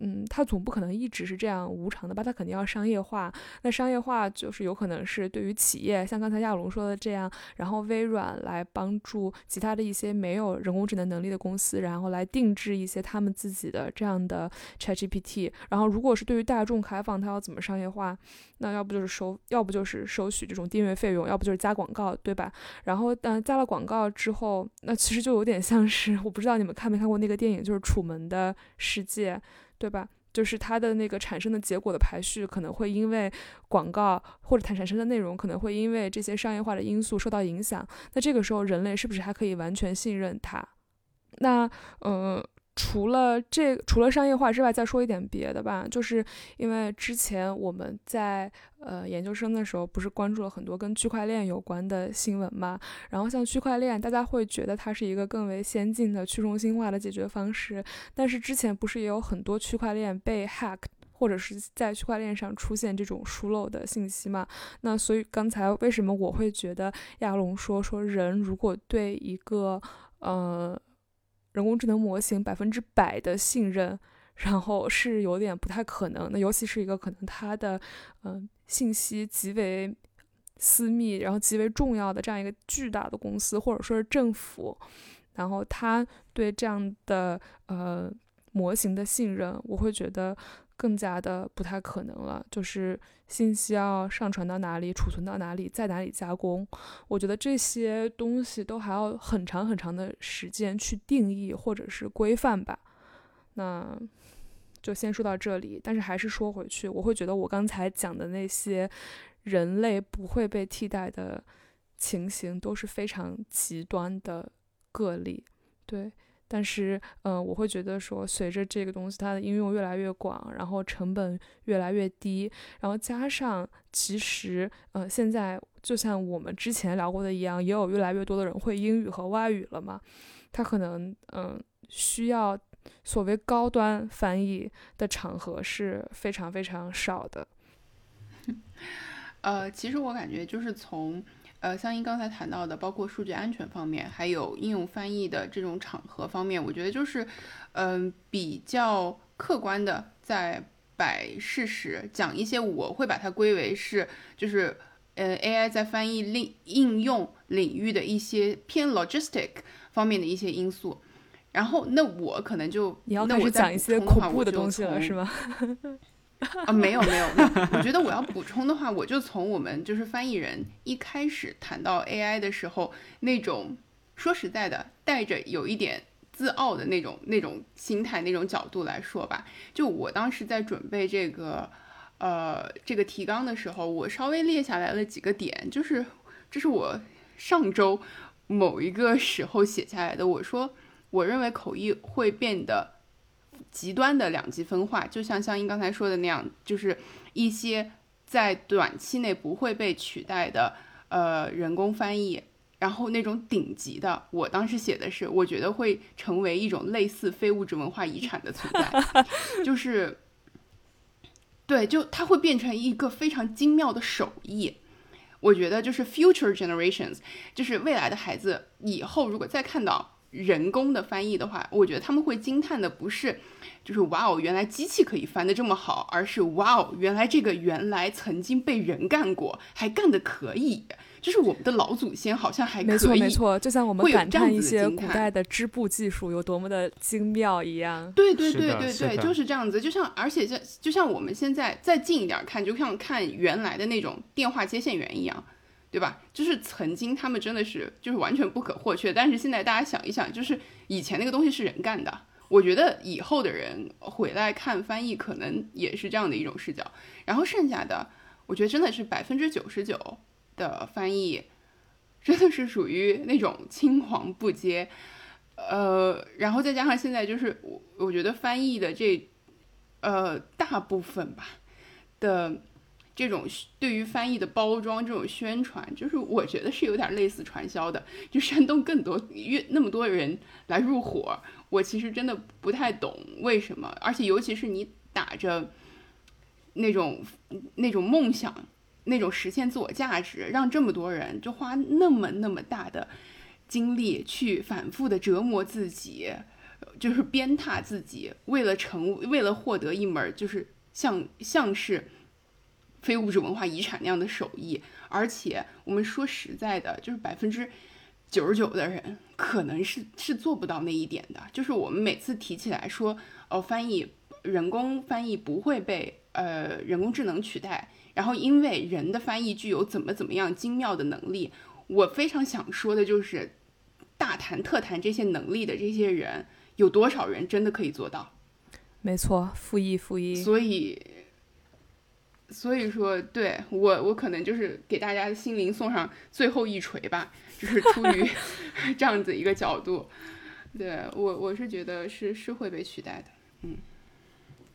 嗯，它总不可能一直是这样无偿的吧？它肯定要商业化。那商业化就是有可能是对于企业，像刚才亚龙说的这样，然后微软来帮助其他的一些没有人工智能能力的公司，然后来定制一些他们自己的这样的 ChatGPT。然后，如果是对于大众开放，它要怎么商业化？那要不就是收，要不就是收取这种订阅费用，要不就是加广告，对吧？然后，嗯，加了广告之后，那其实就有点像是，我不知道你们看没看过那个电影，就是《楚门的世界》。对吧？就是它的那个产生的结果的排序，可能会因为广告或者它产生的内容，可能会因为这些商业化的因素受到影响。那这个时候，人类是不是还可以完全信任它？那，呃。除了这，除了商业化之外，再说一点别的吧。就是因为之前我们在呃研究生的时候，不是关注了很多跟区块链有关的新闻嘛？然后像区块链，大家会觉得它是一个更为先进的去中心化的解决方式。但是之前不是也有很多区块链被 hack，或者是在区块链上出现这种疏漏的信息嘛？那所以刚才为什么我会觉得亚龙说说人如果对一个呃。人工智能模型百分之百的信任，然后是有点不太可能。那尤其是一个可能它的嗯信息极为私密，然后极为重要的这样一个巨大的公司，或者说是政府，然后他对这样的呃模型的信任，我会觉得。更加的不太可能了，就是信息要上传到哪里，储存到哪里，在哪里加工，我觉得这些东西都还要很长很长的时间去定义或者是规范吧。那就先说到这里，但是还是说回去，我会觉得我刚才讲的那些人类不会被替代的情形都是非常极端的个例，对。但是，嗯，我会觉得说，随着这个东西它的应用越来越广，然后成本越来越低，然后加上其实，呃，现在就像我们之前聊过的一样，也有越来越多的人会英语和外语了嘛，他可能，嗯，需要所谓高端翻译的场合是非常非常少的。呃，其实我感觉就是从。呃，像您刚才谈到的，包括数据安全方面，还有应用翻译的这种场合方面，我觉得就是，嗯，比较客观的在摆事实，讲一些我会把它归为是，就是，呃，AI 在翻译领应用领域的一些偏 logistic 方面的一些因素。然后，那我可能就你要开始讲一些恐怖的东西了，是吗？啊，没有没有没有，我觉得我要补充的话，我就从我们就是翻译人一开始谈到 AI 的时候，那种说实在的，带着有一点自傲的那种那种心态、那种角度来说吧。就我当时在准备这个呃这个提纲的时候，我稍微列下来了几个点，就是这是我上周某一个时候写下来的。我说，我认为口译会变得。极端的两极分化，就像香音刚才说的那样，就是一些在短期内不会被取代的呃人工翻译，然后那种顶级的，我当时写的是，我觉得会成为一种类似非物质文化遗产的存在，就是对，就它会变成一个非常精妙的手艺。我觉得就是 future generations，就是未来的孩子以后如果再看到。人工的翻译的话，我觉得他们会惊叹的不是，就是哇哦，原来机器可以翻得这么好，而是哇哦，原来这个原来曾经被人干过，还干得可以，就是我们的老祖先好像还可以。没错没错，就像我们感叹一些古代的织布技术有多么的精妙一样。对对对对对，就是这样子。就像而且像就像我们现在再近一点看，就像看原来的那种电话接线员一样。对吧？就是曾经他们真的是就是完全不可或缺，但是现在大家想一想，就是以前那个东西是人干的。我觉得以后的人回来看翻译，可能也是这样的一种视角。然后剩下的，我觉得真的是百分之九十九的翻译，真的是属于那种青黄不接。呃，然后再加上现在就是我我觉得翻译的这呃大部分吧的。这种对于翻译的包装，这种宣传，就是我觉得是有点类似传销的，就煽动更多越那么多人来入伙。我其实真的不太懂为什么，而且尤其是你打着那种那种梦想，那种实现自我价值，让这么多人就花那么那么大的精力去反复的折磨自己，就是鞭挞自己，为了成为了获得一门就是像像是。非物质文化遗产那样的手艺，而且我们说实在的，就是百分之九十九的人可能是是做不到那一点的。就是我们每次提起来说，哦，翻译人工翻译不会被呃人工智能取代，然后因为人的翻译具有怎么怎么样精妙的能力，我非常想说的就是，大谈特谈这些能力的这些人，有多少人真的可以做到？没错，复议复议。所以。所以说，对我，我可能就是给大家的心灵送上最后一锤吧，就是出于 这样子一个角度，对我，我是觉得是是会被取代的，嗯，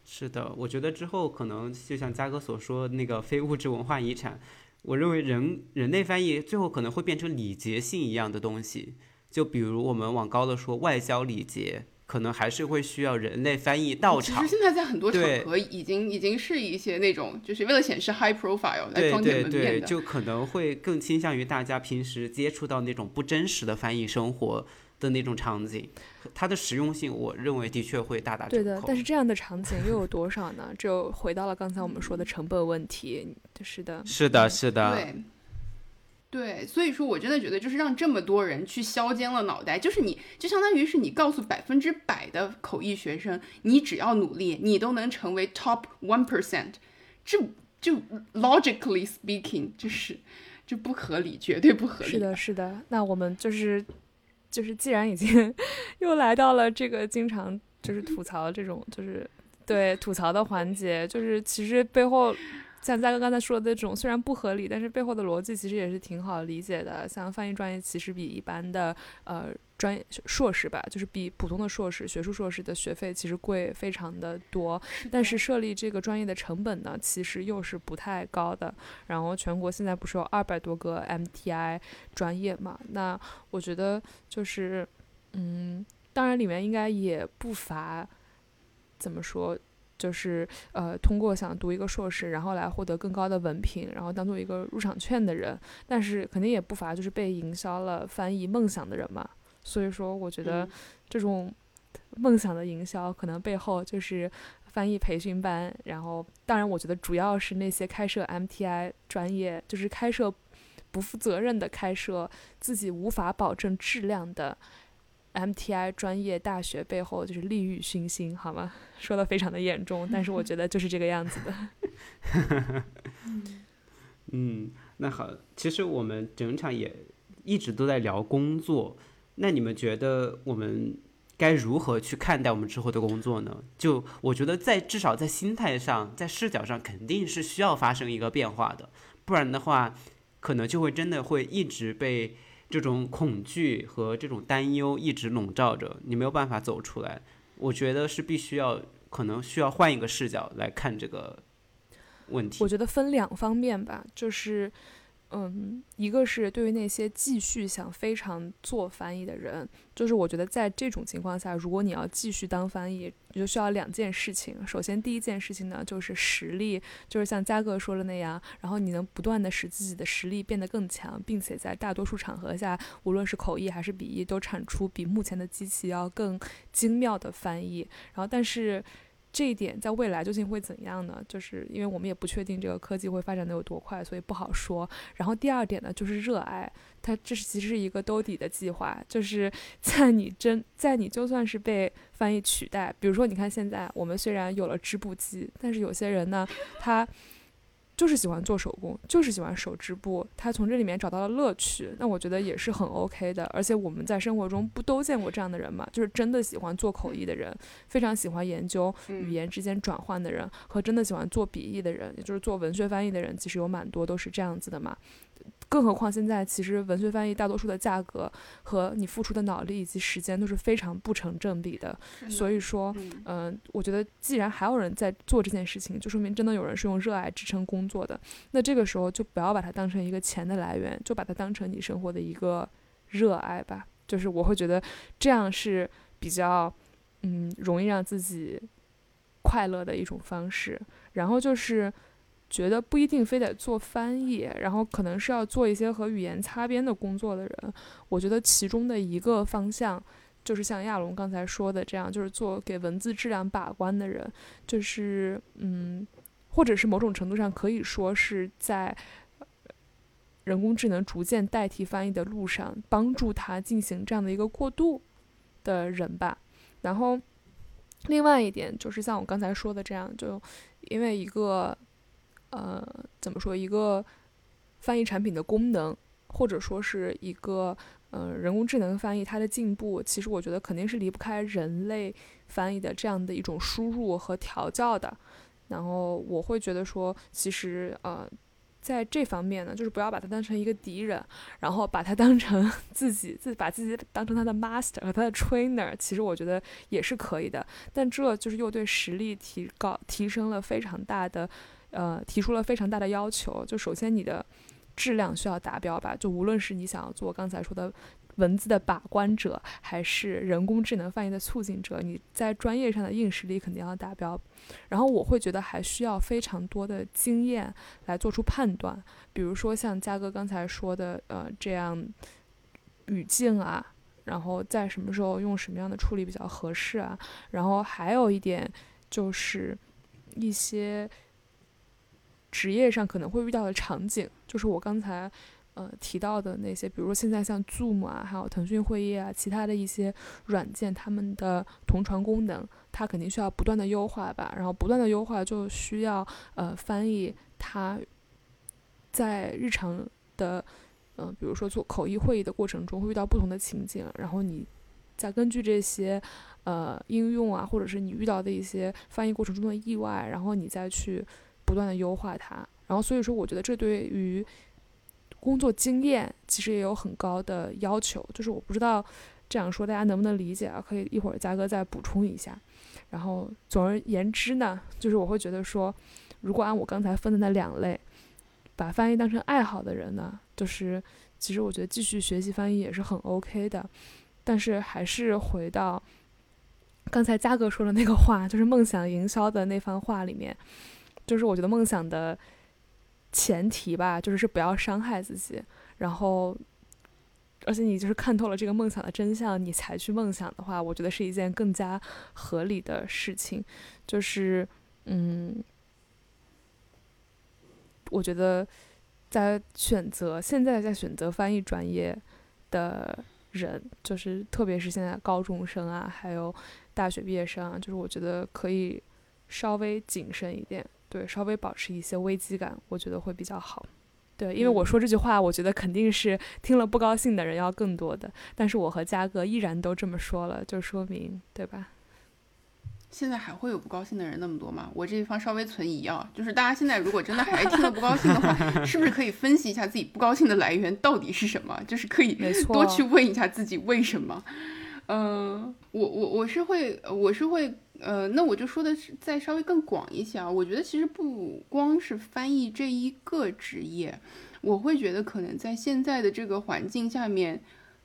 是的，我觉得之后可能就像嘉哥所说那个非物质文化遗产，我认为人人类翻译最后可能会变成礼节性一样的东西，就比如我们往高了说，外交礼节。可能还是会需要人类翻译到场。其实现在在很多场合已经已经是一些那种，就是为了显示 high profile 来装点门面的。就可能会更倾向于大家平时接触到那种不真实的翻译生活的那种场景，它的实用性，我认为的确会大打折扣。对的，但是这样的场景又有多少呢？就回到了刚才我们说的成本问题。是的，是的，是的。对。对，所以说，我真的觉得，就是让这么多人去削尖了脑袋，就是你，就相当于是你告诉百分之百的口译学生，你只要努力，你都能成为 top one percent，这就 logically speaking，就是就不合理，绝对不合理。是的，是的。那我们就是，就是既然已经 又来到了这个经常就是吐槽这种，就是对吐槽的环节，就是其实背后。像嘉哥刚才说的这种，虽然不合理，但是背后的逻辑其实也是挺好理解的。像翻译专业，其实比一般的呃专业硕士吧，就是比普通的硕士、学术硕士的学费其实贵非常的多。但是设立这个专业的成本呢，其实又是不太高的。然后全国现在不是有二百多个 MTI 专业嘛？那我觉得就是，嗯，当然里面应该也不乏怎么说。就是呃，通过想读一个硕士，然后来获得更高的文凭，然后当做一个入场券的人，但是肯定也不乏就是被营销了翻译梦想的人嘛。所以说，我觉得这种梦想的营销，可能背后就是翻译培训班。然后，当然，我觉得主要是那些开设 MTI 专业，就是开设不负责任的开设自己无法保证质量的 MTI 专业大学背后就是利欲熏心，好吗？说的非常的严重，但是我觉得就是这个样子的。嗯，那好，其实我们整场也一直都在聊工作，那你们觉得我们该如何去看待我们之后的工作呢？就我觉得在至少在心态上，在视角上，肯定是需要发生一个变化的，不然的话，可能就会真的会一直被这种恐惧和这种担忧一直笼罩着，你没有办法走出来。我觉得是必须要，可能需要换一个视角来看这个。问题，我觉得分两方面吧，就是，嗯，一个是对于那些继续想非常做翻译的人，就是我觉得在这种情况下，如果你要继续当翻译，你就需要两件事情。首先，第一件事情呢，就是实力，就是像嘉哥说的那样，然后你能不断的使自己的实力变得更强，并且在大多数场合下，无论是口译还是笔译，都产出比目前的机器要更精妙的翻译。然后，但是。这一点在未来究竟会怎样呢？就是因为我们也不确定这个科技会发展的有多快，所以不好说。然后第二点呢，就是热爱，它这是其实是一个兜底的计划，就是 在你真在你就算是被翻译取代，比如说你看现在我们虽然有了织布机，但是有些人呢，他。就是喜欢做手工，就是喜欢手织布，他从这里面找到了乐趣，那我觉得也是很 OK 的。而且我们在生活中不都见过这样的人吗？就是真的喜欢做口译的人，非常喜欢研究语言之间转换的人，和真的喜欢做笔译的人，也就是做文学翻译的人，其实有蛮多都是这样子的嘛。更何况现在，其实文学翻译大多数的价格和你付出的脑力以及时间都是非常不成正比的。所以说，嗯，我觉得既然还有人在做这件事情，就说明真的有人是用热爱支撑工作的。那这个时候就不要把它当成一个钱的来源，就把它当成你生活的一个热爱吧。就是我会觉得这样是比较，嗯，容易让自己快乐的一种方式。然后就是。觉得不一定非得做翻译，然后可能是要做一些和语言擦边的工作的人。我觉得其中的一个方向，就是像亚龙刚才说的这样，就是做给文字质量把关的人，就是嗯，或者是某种程度上可以说是在人工智能逐渐代替翻译的路上，帮助他进行这样的一个过渡的人吧。然后另外一点就是像我刚才说的这样，就因为一个。呃，怎么说？一个翻译产品的功能，或者说是一个呃人工智能翻译它的进步，其实我觉得肯定是离不开人类翻译的这样的一种输入和调教的。然后我会觉得说，其实呃，在这方面呢，就是不要把它当成一个敌人，然后把它当成 自己自把自己当成他的 master 和他的 trainer，其实我觉得也是可以的。但这就是又对实力提高提升了非常大的。呃，提出了非常大的要求，就首先你的质量需要达标吧，就无论是你想要做刚才说的文字的把关者，还是人工智能翻译的促进者，你在专业上的硬实力肯定要达标。然后我会觉得还需要非常多的经验来做出判断，比如说像嘉哥刚才说的，呃，这样语境啊，然后在什么时候用什么样的处理比较合适啊，然后还有一点就是一些。职业上可能会遇到的场景，就是我刚才呃提到的那些，比如说现在像 Zoom 啊，还有腾讯会议啊，其他的一些软件，他们的同传功能，它肯定需要不断的优化吧。然后不断的优化就需要呃翻译，它在日常的嗯，比如说做口译会议的过程中会遇到不同的情景，然后你再根据这些呃应用啊，或者是你遇到的一些翻译过程中的意外，然后你再去。不断的优化它，然后所以说，我觉得这对于工作经验其实也有很高的要求。就是我不知道这样说大家能不能理解啊？可以一会儿嘉哥再补充一下。然后总而言之呢，就是我会觉得说，如果按我刚才分的那两类，把翻译当成爱好的人呢，就是其实我觉得继续学习翻译也是很 OK 的。但是还是回到刚才嘉哥说的那个话，就是梦想营销的那番话里面。就是我觉得梦想的前提吧，就是是不要伤害自己，然后，而且你就是看透了这个梦想的真相，你才去梦想的话，我觉得是一件更加合理的事情。就是，嗯，我觉得在选择现在在选择翻译专业的人，就是特别是现在高中生啊，还有大学毕业生啊，就是我觉得可以稍微谨慎一点，对，稍微保持一些危机感，我觉得会比较好。对，因为我说这句话，我觉得肯定是听了不高兴的人要更多的，但是我和嘉哥依然都这么说了，就说明对吧？现在还会有不高兴的人那么多吗？我这地方稍微存疑啊，就是大家现在如果真的还听了不高兴的话，是不是可以分析一下自己不高兴的来源到底是什么？就是可以多去问一下自己为什么。嗯，我我我是会我是会呃，那我就说的是再稍微更广一些啊。我觉得其实不光是翻译这一个职业，我会觉得可能在现在的这个环境下面。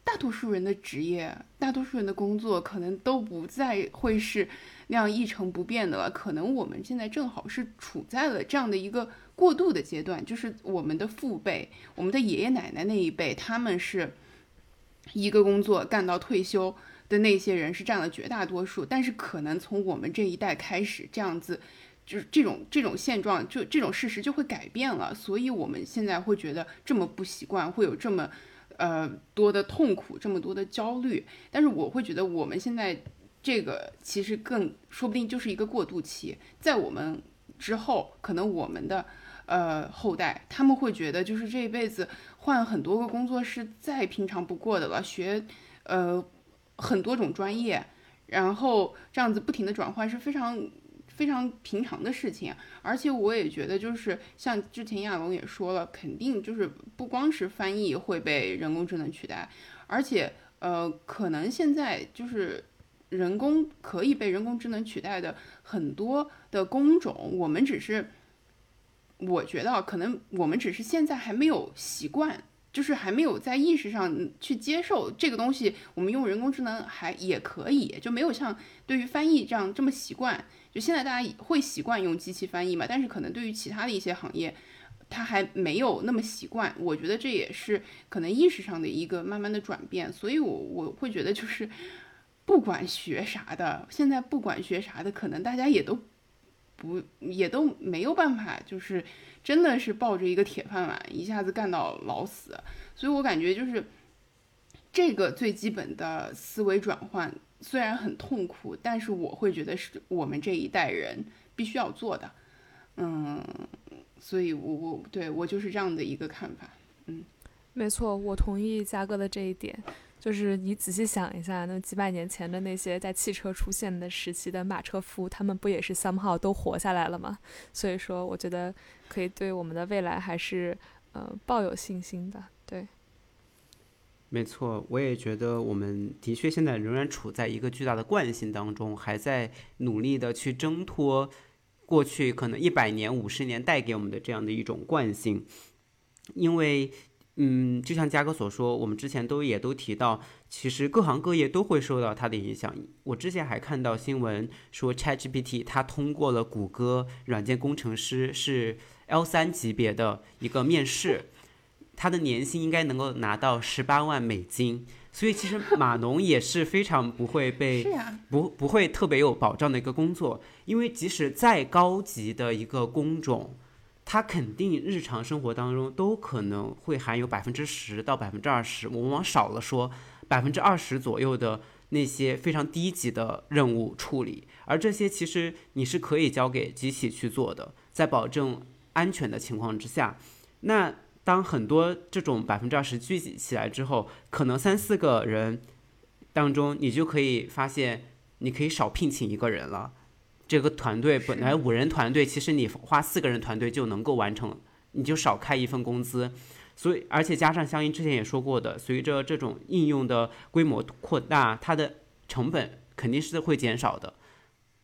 大多数人的职业，大多数人的工作，可能都不再会是那样一成不变的了。可能我们现在正好是处在了这样的一个过渡的阶段，就是我们的父辈、我们的爷爷奶奶那一辈，他们是一个工作干到退休的那些人是占了绝大多数。但是可能从我们这一代开始，这样子就是这种这种现状，就这种事实就会改变了。所以我们现在会觉得这么不习惯，会有这么。呃，多的痛苦，这么多的焦虑，但是我会觉得我们现在这个其实更说不定就是一个过渡期，在我们之后，可能我们的呃后代他们会觉得就是这一辈子换很多个工作是再平常不过的了，学呃很多种专业，然后这样子不停的转换是非常。非常平常的事情，而且我也觉得，就是像之前亚龙也说了，肯定就是不光是翻译会被人工智能取代，而且呃，可能现在就是人工可以被人工智能取代的很多的工种，我们只是，我觉得可能我们只是现在还没有习惯，就是还没有在意识上去接受这个东西，我们用人工智能还也可以，就没有像对于翻译这样这么习惯。就现在大家会习惯用机器翻译嘛？但是可能对于其他的一些行业，他还没有那么习惯。我觉得这也是可能意识上的一个慢慢的转变。所以，我我会觉得就是不管学啥的，现在不管学啥的，可能大家也都不也都没有办法，就是真的是抱着一个铁饭碗一下子干到老死。所以我感觉就是这个最基本的思维转换。虽然很痛苦，但是我会觉得是我们这一代人必须要做的，嗯，所以我我对我就是这样的一个看法，嗯，没错，我同意嘉哥的这一点，就是你仔细想一下，那几百年前的那些在汽车出现的时期的马车夫，他们不也是 somehow 都活下来了吗？所以说，我觉得可以对我们的未来还是呃抱有信心的，对。没错，我也觉得我们的确现在仍然处在一个巨大的惯性当中，还在努力的去挣脱过去可能一百年、五十年带给我们的这样的一种惯性。因为，嗯，就像嘉哥所说，我们之前都也都提到，其实各行各业都会受到它的影响。我之前还看到新闻说，ChatGPT 它通过了谷歌软件工程师是 L 三级别的一个面试。他的年薪应该能够拿到十八万美金，所以其实码农也是非常不会被不不会特别有保障的一个工作，因为即使再高级的一个工种，它肯定日常生活当中都可能会含有百分之十到百分之二十，我们往少了说百分之二十左右的那些非常低级的任务处理，而这些其实你是可以交给机器去做的，在保证安全的情况之下，那。当很多这种百分之二十聚集起来之后，可能三四个人当中，你就可以发现，你可以少聘请一个人了。这个团队本来五人团队，其实你花四个人团队就能够完成，你就少开一份工资。所以，而且加上相应之前也说过的，随着这种应用的规模扩大，它的成本肯定是会减少的。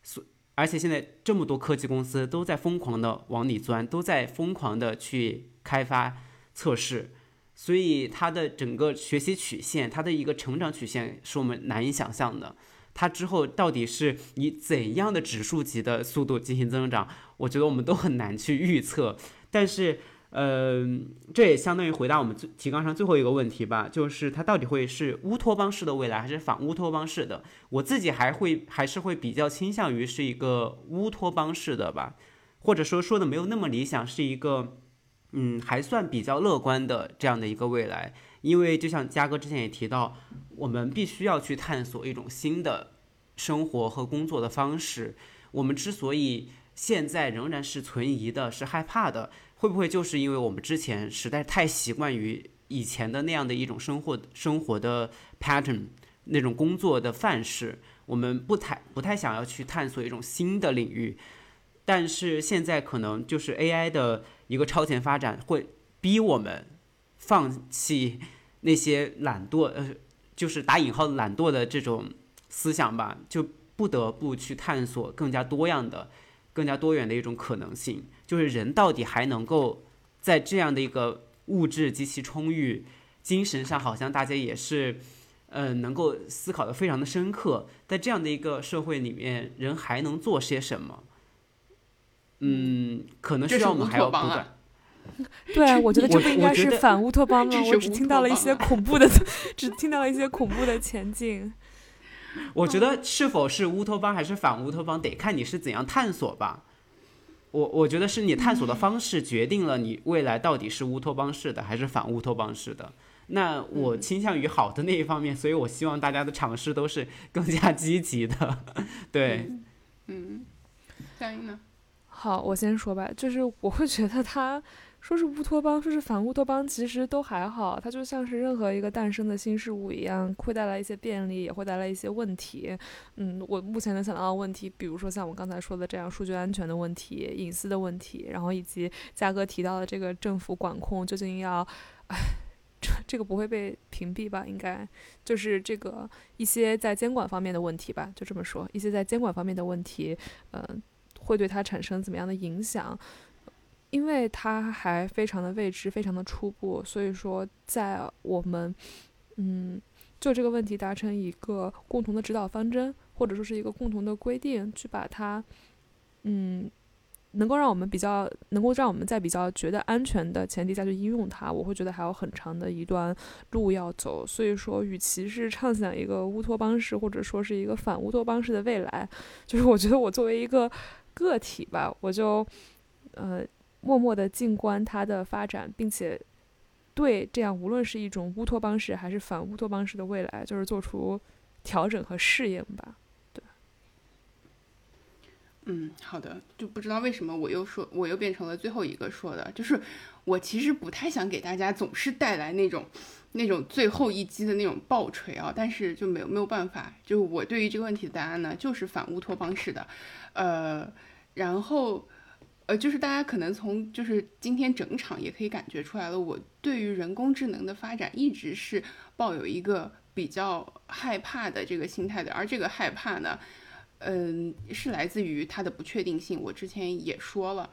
所而且现在这么多科技公司都在疯狂的往里钻，都在疯狂的去开发。测试，所以它的整个学习曲线，它的一个成长曲线是我们难以想象的。它之后到底是以怎样的指数级的速度进行增长，我觉得我们都很难去预测。但是，呃，这也相当于回答我们提纲上最后一个问题吧，就是它到底会是乌托邦式的未来，还是反乌托邦式的？我自己还会还是会比较倾向于是一个乌托邦式的吧，或者说说的没有那么理想，是一个。嗯，还算比较乐观的这样的一个未来，因为就像嘉哥之前也提到，我们必须要去探索一种新的生活和工作的方式。我们之所以现在仍然是存疑的、是害怕的，会不会就是因为我们之前实在太习惯于以前的那样的一种生活生活的 pattern，那种工作的范式，我们不太不太想要去探索一种新的领域。但是现在可能就是 AI 的一个超前发展，会逼我们放弃那些懒惰，呃，就是打引号懒惰的这种思想吧，就不得不去探索更加多样的、更加多元的一种可能性。就是人到底还能够在这样的一个物质极其充裕、精神上好像大家也是，呃，能够思考的非常的深刻，在这样的一个社会里面，人还能做些什么？嗯，可能需要我们还要不断。对，我觉得这不应该是反乌托邦吗？我只听到了一些恐怖的，只听到了一些恐怖的前景。我觉得是否是乌托邦还是反乌托邦，得看你是怎样探索吧。我我觉得是你探索的方式决定了你未来到底是乌托邦式的还是反乌托邦式的。那我倾向于好的那一方面，所以我希望大家的尝试都是更加积极的。对，嗯，佳音呢？好，我先说吧，就是我会觉得他说是乌托邦，说是反乌托邦，其实都还好。它就像是任何一个诞生的新事物一样，会带来一些便利，也会带来一些问题。嗯，我目前能想到的问题，比如说像我刚才说的这样，数据安全的问题、隐私的问题，然后以及嘉哥提到的这个政府管控究竟要，哎，这这个不会被屏蔽吧？应该就是这个一些在监管方面的问题吧，就这么说，一些在监管方面的问题，嗯。会对它产生怎么样的影响？因为它还非常的未知，非常的初步，所以说在我们嗯就这个问题达成一个共同的指导方针，或者说是一个共同的规定，去把它嗯能够让我们比较能够让我们在比较觉得安全的前提下去应用它，我会觉得还有很长的一段路要走。所以说，与其是畅想一个乌托邦式，或者说是一个反乌托邦式的未来，就是我觉得我作为一个。个体吧，我就呃默默的静观它的发展，并且对这样无论是一种乌托邦式还是反乌托邦式的未来，就是做出调整和适应吧。对，嗯，好的，就不知道为什么我又说我又变成了最后一个说的，就是我其实不太想给大家总是带来那种那种最后一击的那种爆锤啊，但是就没有没有办法，就我对于这个问题的答案呢，就是反乌托邦式的。呃，然后，呃，就是大家可能从就是今天整场也可以感觉出来了，我对于人工智能的发展一直是抱有一个比较害怕的这个心态的，而这个害怕呢，嗯，是来自于它的不确定性。我之前也说了，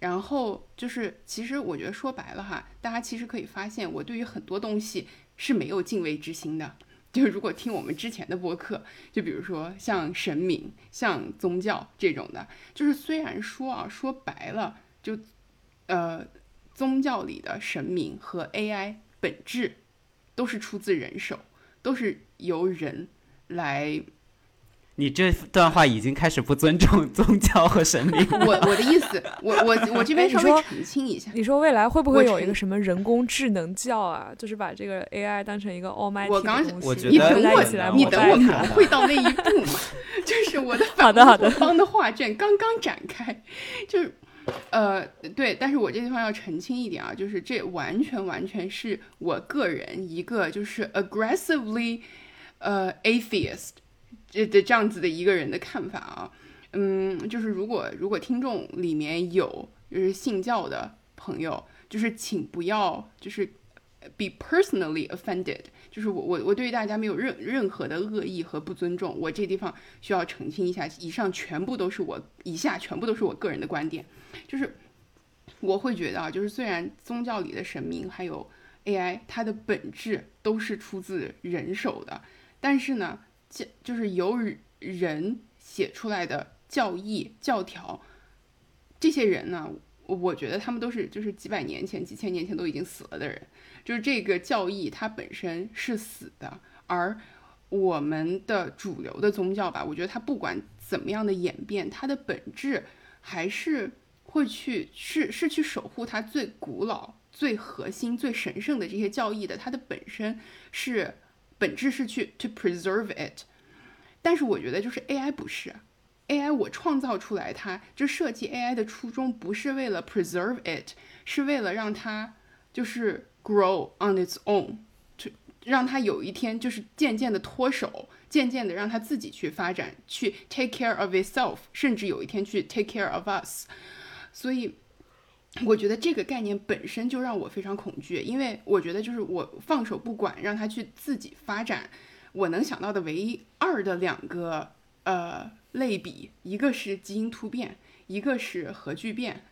然后就是其实我觉得说白了哈，大家其实可以发现，我对于很多东西是没有敬畏之心的。就是如果听我们之前的播客，就比如说像神明、像宗教这种的，就是虽然说啊，说白了，就呃，宗教里的神明和 AI 本质都是出自人手，都是由人来。你这段话已经开始不尊重 宗教和神明。我我的意思，我我我这边稍微澄清一下。你说未来会不会有一个什么人工智能教啊？就是把这个 AI 当成一个 Almighty 我刚，我觉得你等我，你等我，可能会到那一步嘛？就是我的好的好的方的画卷刚刚展开，就是呃对，但是我这地方要澄清一点啊，就是这完全完全是我个人一个就是 aggressively 呃 atheist。这的这样子的一个人的看法啊，嗯，就是如果如果听众里面有就是信教的朋友，就是请不要就是 be personally offended，就是我我我对于大家没有任任何的恶意和不尊重，我这地方需要澄清一下，以上全部都是我以下全部都是我个人的观点，就是我会觉得啊，就是虽然宗教里的神明还有 AI，它的本质都是出自人手的，但是呢。教就是由人写出来的教义教条，这些人呢，我觉得他们都是就是几百年前、几千年前都已经死了的人，就是这个教义它本身是死的，而我们的主流的宗教吧，我觉得它不管怎么样的演变，它的本质还是会去是是去守护它最古老、最核心、最神圣的这些教义的，它的本身是本质是去 to preserve it。但是我觉得就是 AI 不是，AI 我创造出来它，就设计 AI 的初衷不是为了 preserve it，是为了让它就是 grow on its own，就让它有一天就是渐渐的脱手，渐渐的让它自己去发展，去 take care of itself，甚至有一天去 take care of us。所以 我觉得这个概念本身就让我非常恐惧，因为我觉得就是我放手不管，让它去自己发展。我能想到的唯一二的两个呃类比，一个是基因突变，一个是核聚变，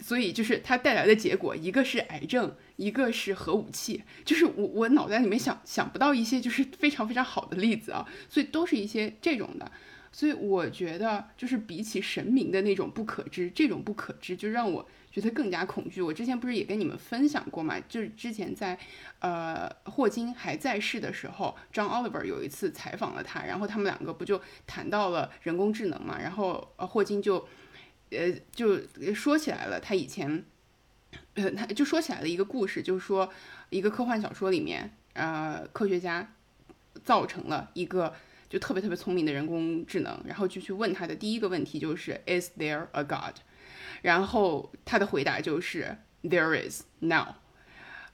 所以就是它带来的结果，一个是癌症，一个是核武器，就是我我脑袋里面想想不到一些就是非常非常好的例子啊，所以都是一些这种的，所以我觉得就是比起神明的那种不可知，这种不可知就让我。觉得更加恐惧。我之前不是也跟你们分享过嘛？就是之前在，呃，霍金还在世的时候，张 Oliver 有一次采访了他，然后他们两个不就谈到了人工智能嘛？然后呃，霍金就，呃，就说起来了他以前，呃，他就说起来了一个故事，就是说一个科幻小说里面，呃，科学家造成了一个就特别特别聪明的人工智能，然后就去问他的第一个问题就是 Is there a God？然后他的回答就是 There is now，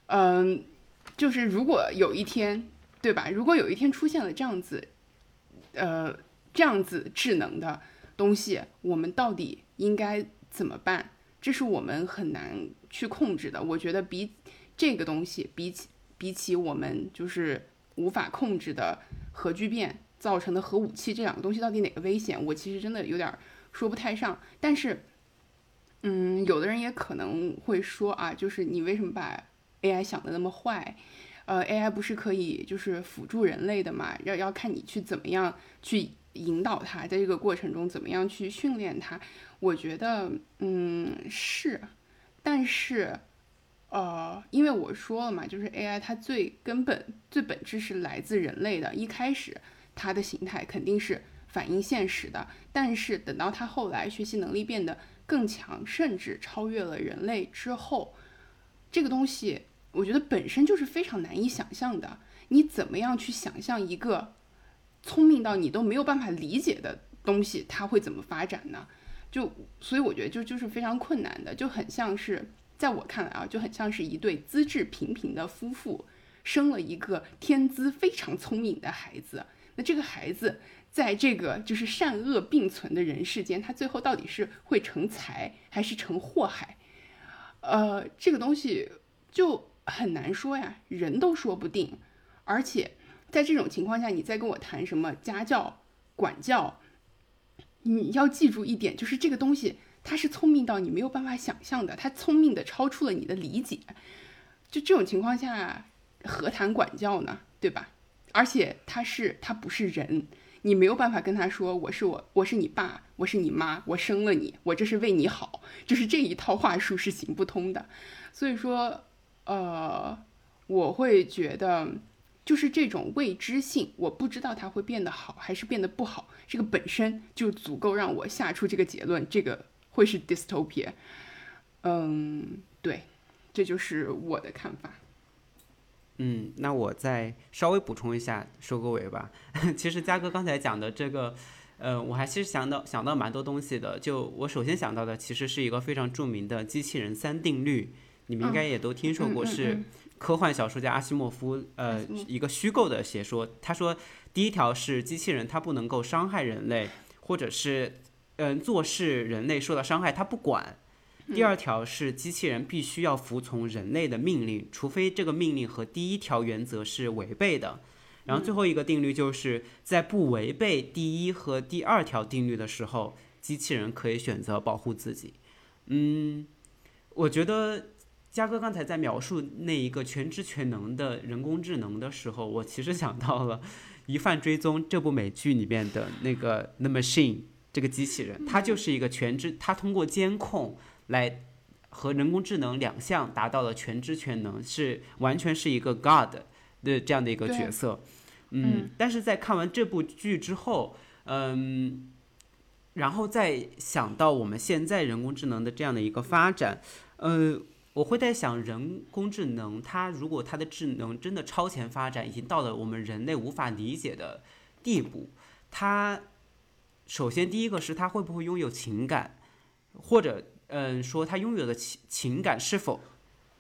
嗯，就是如果有一天，对吧？如果有一天出现了这样子，呃，这样子智能的东西，我们到底应该怎么办？这是我们很难去控制的。我觉得比这个东西，比起比起我们就是无法控制的核聚变造成的核武器，这两个东西到底哪个危险？我其实真的有点说不太上，但是。嗯，有的人也可能会说啊，就是你为什么把 AI 想的那么坏？呃，AI 不是可以就是辅助人类的嘛？要要看你去怎么样去引导它，在这个过程中怎么样去训练它？我觉得，嗯，是，但是，呃，因为我说了嘛，就是 AI 它最根本、最本质是来自人类的，一开始它的形态肯定是反映现实的，但是等到它后来学习能力变得。更强，甚至超越了人类之后，这个东西我觉得本身就是非常难以想象的。你怎么样去想象一个聪明到你都没有办法理解的东西，它会怎么发展呢？就所以我觉得就就是非常困难的，就很像是在我看来啊，就很像是一对资质平平的夫妇生了一个天资非常聪明的孩子，那这个孩子。在这个就是善恶并存的人世间，他最后到底是会成才还是成祸害？呃，这个东西就很难说呀，人都说不定。而且在这种情况下，你再跟我谈什么家教、管教，你要记住一点，就是这个东西它是聪明到你没有办法想象的，它聪明的超出了你的理解。就这种情况下，何谈管教呢？对吧？而且他是他不是人。你没有办法跟他说我是我我是你爸我是你妈我生了你我这是为你好，就是这一套话术是行不通的。所以说，呃，我会觉得就是这种未知性，我不知道它会变得好还是变得不好，这个本身就足够让我下出这个结论，这个会是 dystopia。嗯，对，这就是我的看法。嗯，那我再稍微补充一下，收个尾吧。其实嘉哥刚才讲的这个，呃，我还其实想到想到蛮多东西的。就我首先想到的，其实是一个非常著名的机器人三定律，你们应该也都听说过，是科幻小说家阿西莫夫呃一个虚构的写说。他说，第一条是机器人它不能够伤害人类，或者是嗯做事人类受到伤害它不管。第二条是机器人必须要服从人类的命令，除非这个命令和第一条原则是违背的。然后最后一个定律就是在不违背第一和第二条定律的时候，机器人可以选择保护自己。嗯，我觉得嘉哥刚才在描述那一个全知全能的人工智能的时候，我其实想到了《疑犯追踪》这部美剧里面的那个 The Machine 这个机器人，它就是一个全知，它通过监控。来和人工智能两项达到了全知全能，是完全是一个 God 的这样的一个角色，嗯，但是在看完这部剧之后，嗯，然后再想到我们现在人工智能的这样的一个发展，呃，我会在想，人工智能它如果它的智能真的超前发展，已经到了我们人类无法理解的地步，它首先第一个是它会不会拥有情感，或者嗯说他拥有的情情感是否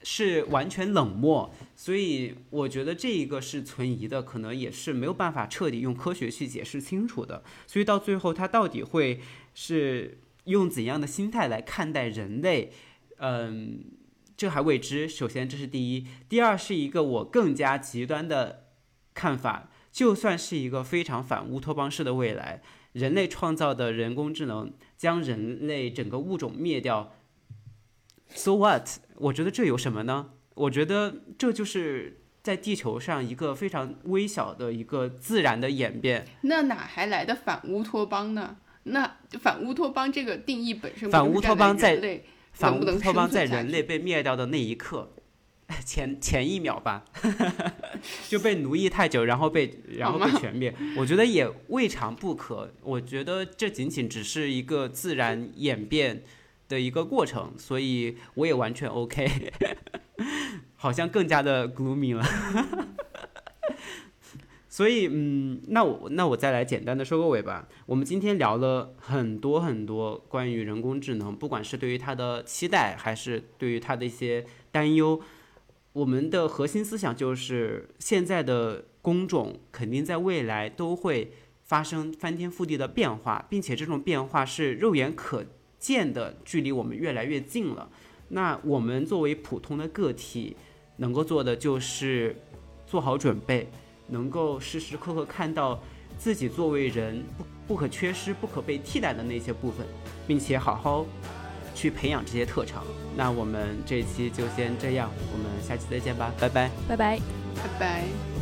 是完全冷漠，所以我觉得这一个是存疑的，可能也是没有办法彻底用科学去解释清楚的。所以到最后，他到底会是用怎样的心态来看待人类？嗯，这还未知。首先，这是第一；第二，是一个我更加极端的看法。就算是一个非常反乌托邦式的未来，人类创造的人工智能将人类整个物种灭掉，so what？我觉得这有什么呢？我觉得这就是在地球上一个非常微小的一个自然的演变。那哪还来的反乌托邦呢？那反乌托邦这个定义本身，反乌托邦在人类反乌托邦在人类被灭掉的那一刻，前前一秒吧，就被奴役太久，然后被然后被全灭。我觉得也未尝不可。我觉得这仅仅只是一个自然演变的一个过程，所以我也完全 OK。好像更加的 gloomy 了。所以，嗯，那我那我再来简单的收个尾吧。我们今天聊了很多很多关于人工智能，不管是对于它的期待，还是对于它的一些担忧，我们的核心思想就是，现在的工种肯定在未来都会发生翻天覆地的变化，并且这种变化是肉眼可见的，距离我们越来越近了。那我们作为普通的个体，能够做的就是做好准备，能够时时刻刻看到自己作为人不不可缺失、不可被替代的那些部分，并且好好去培养这些特长。那我们这期就先这样，我们下期再见吧，拜拜。拜拜。拜拜。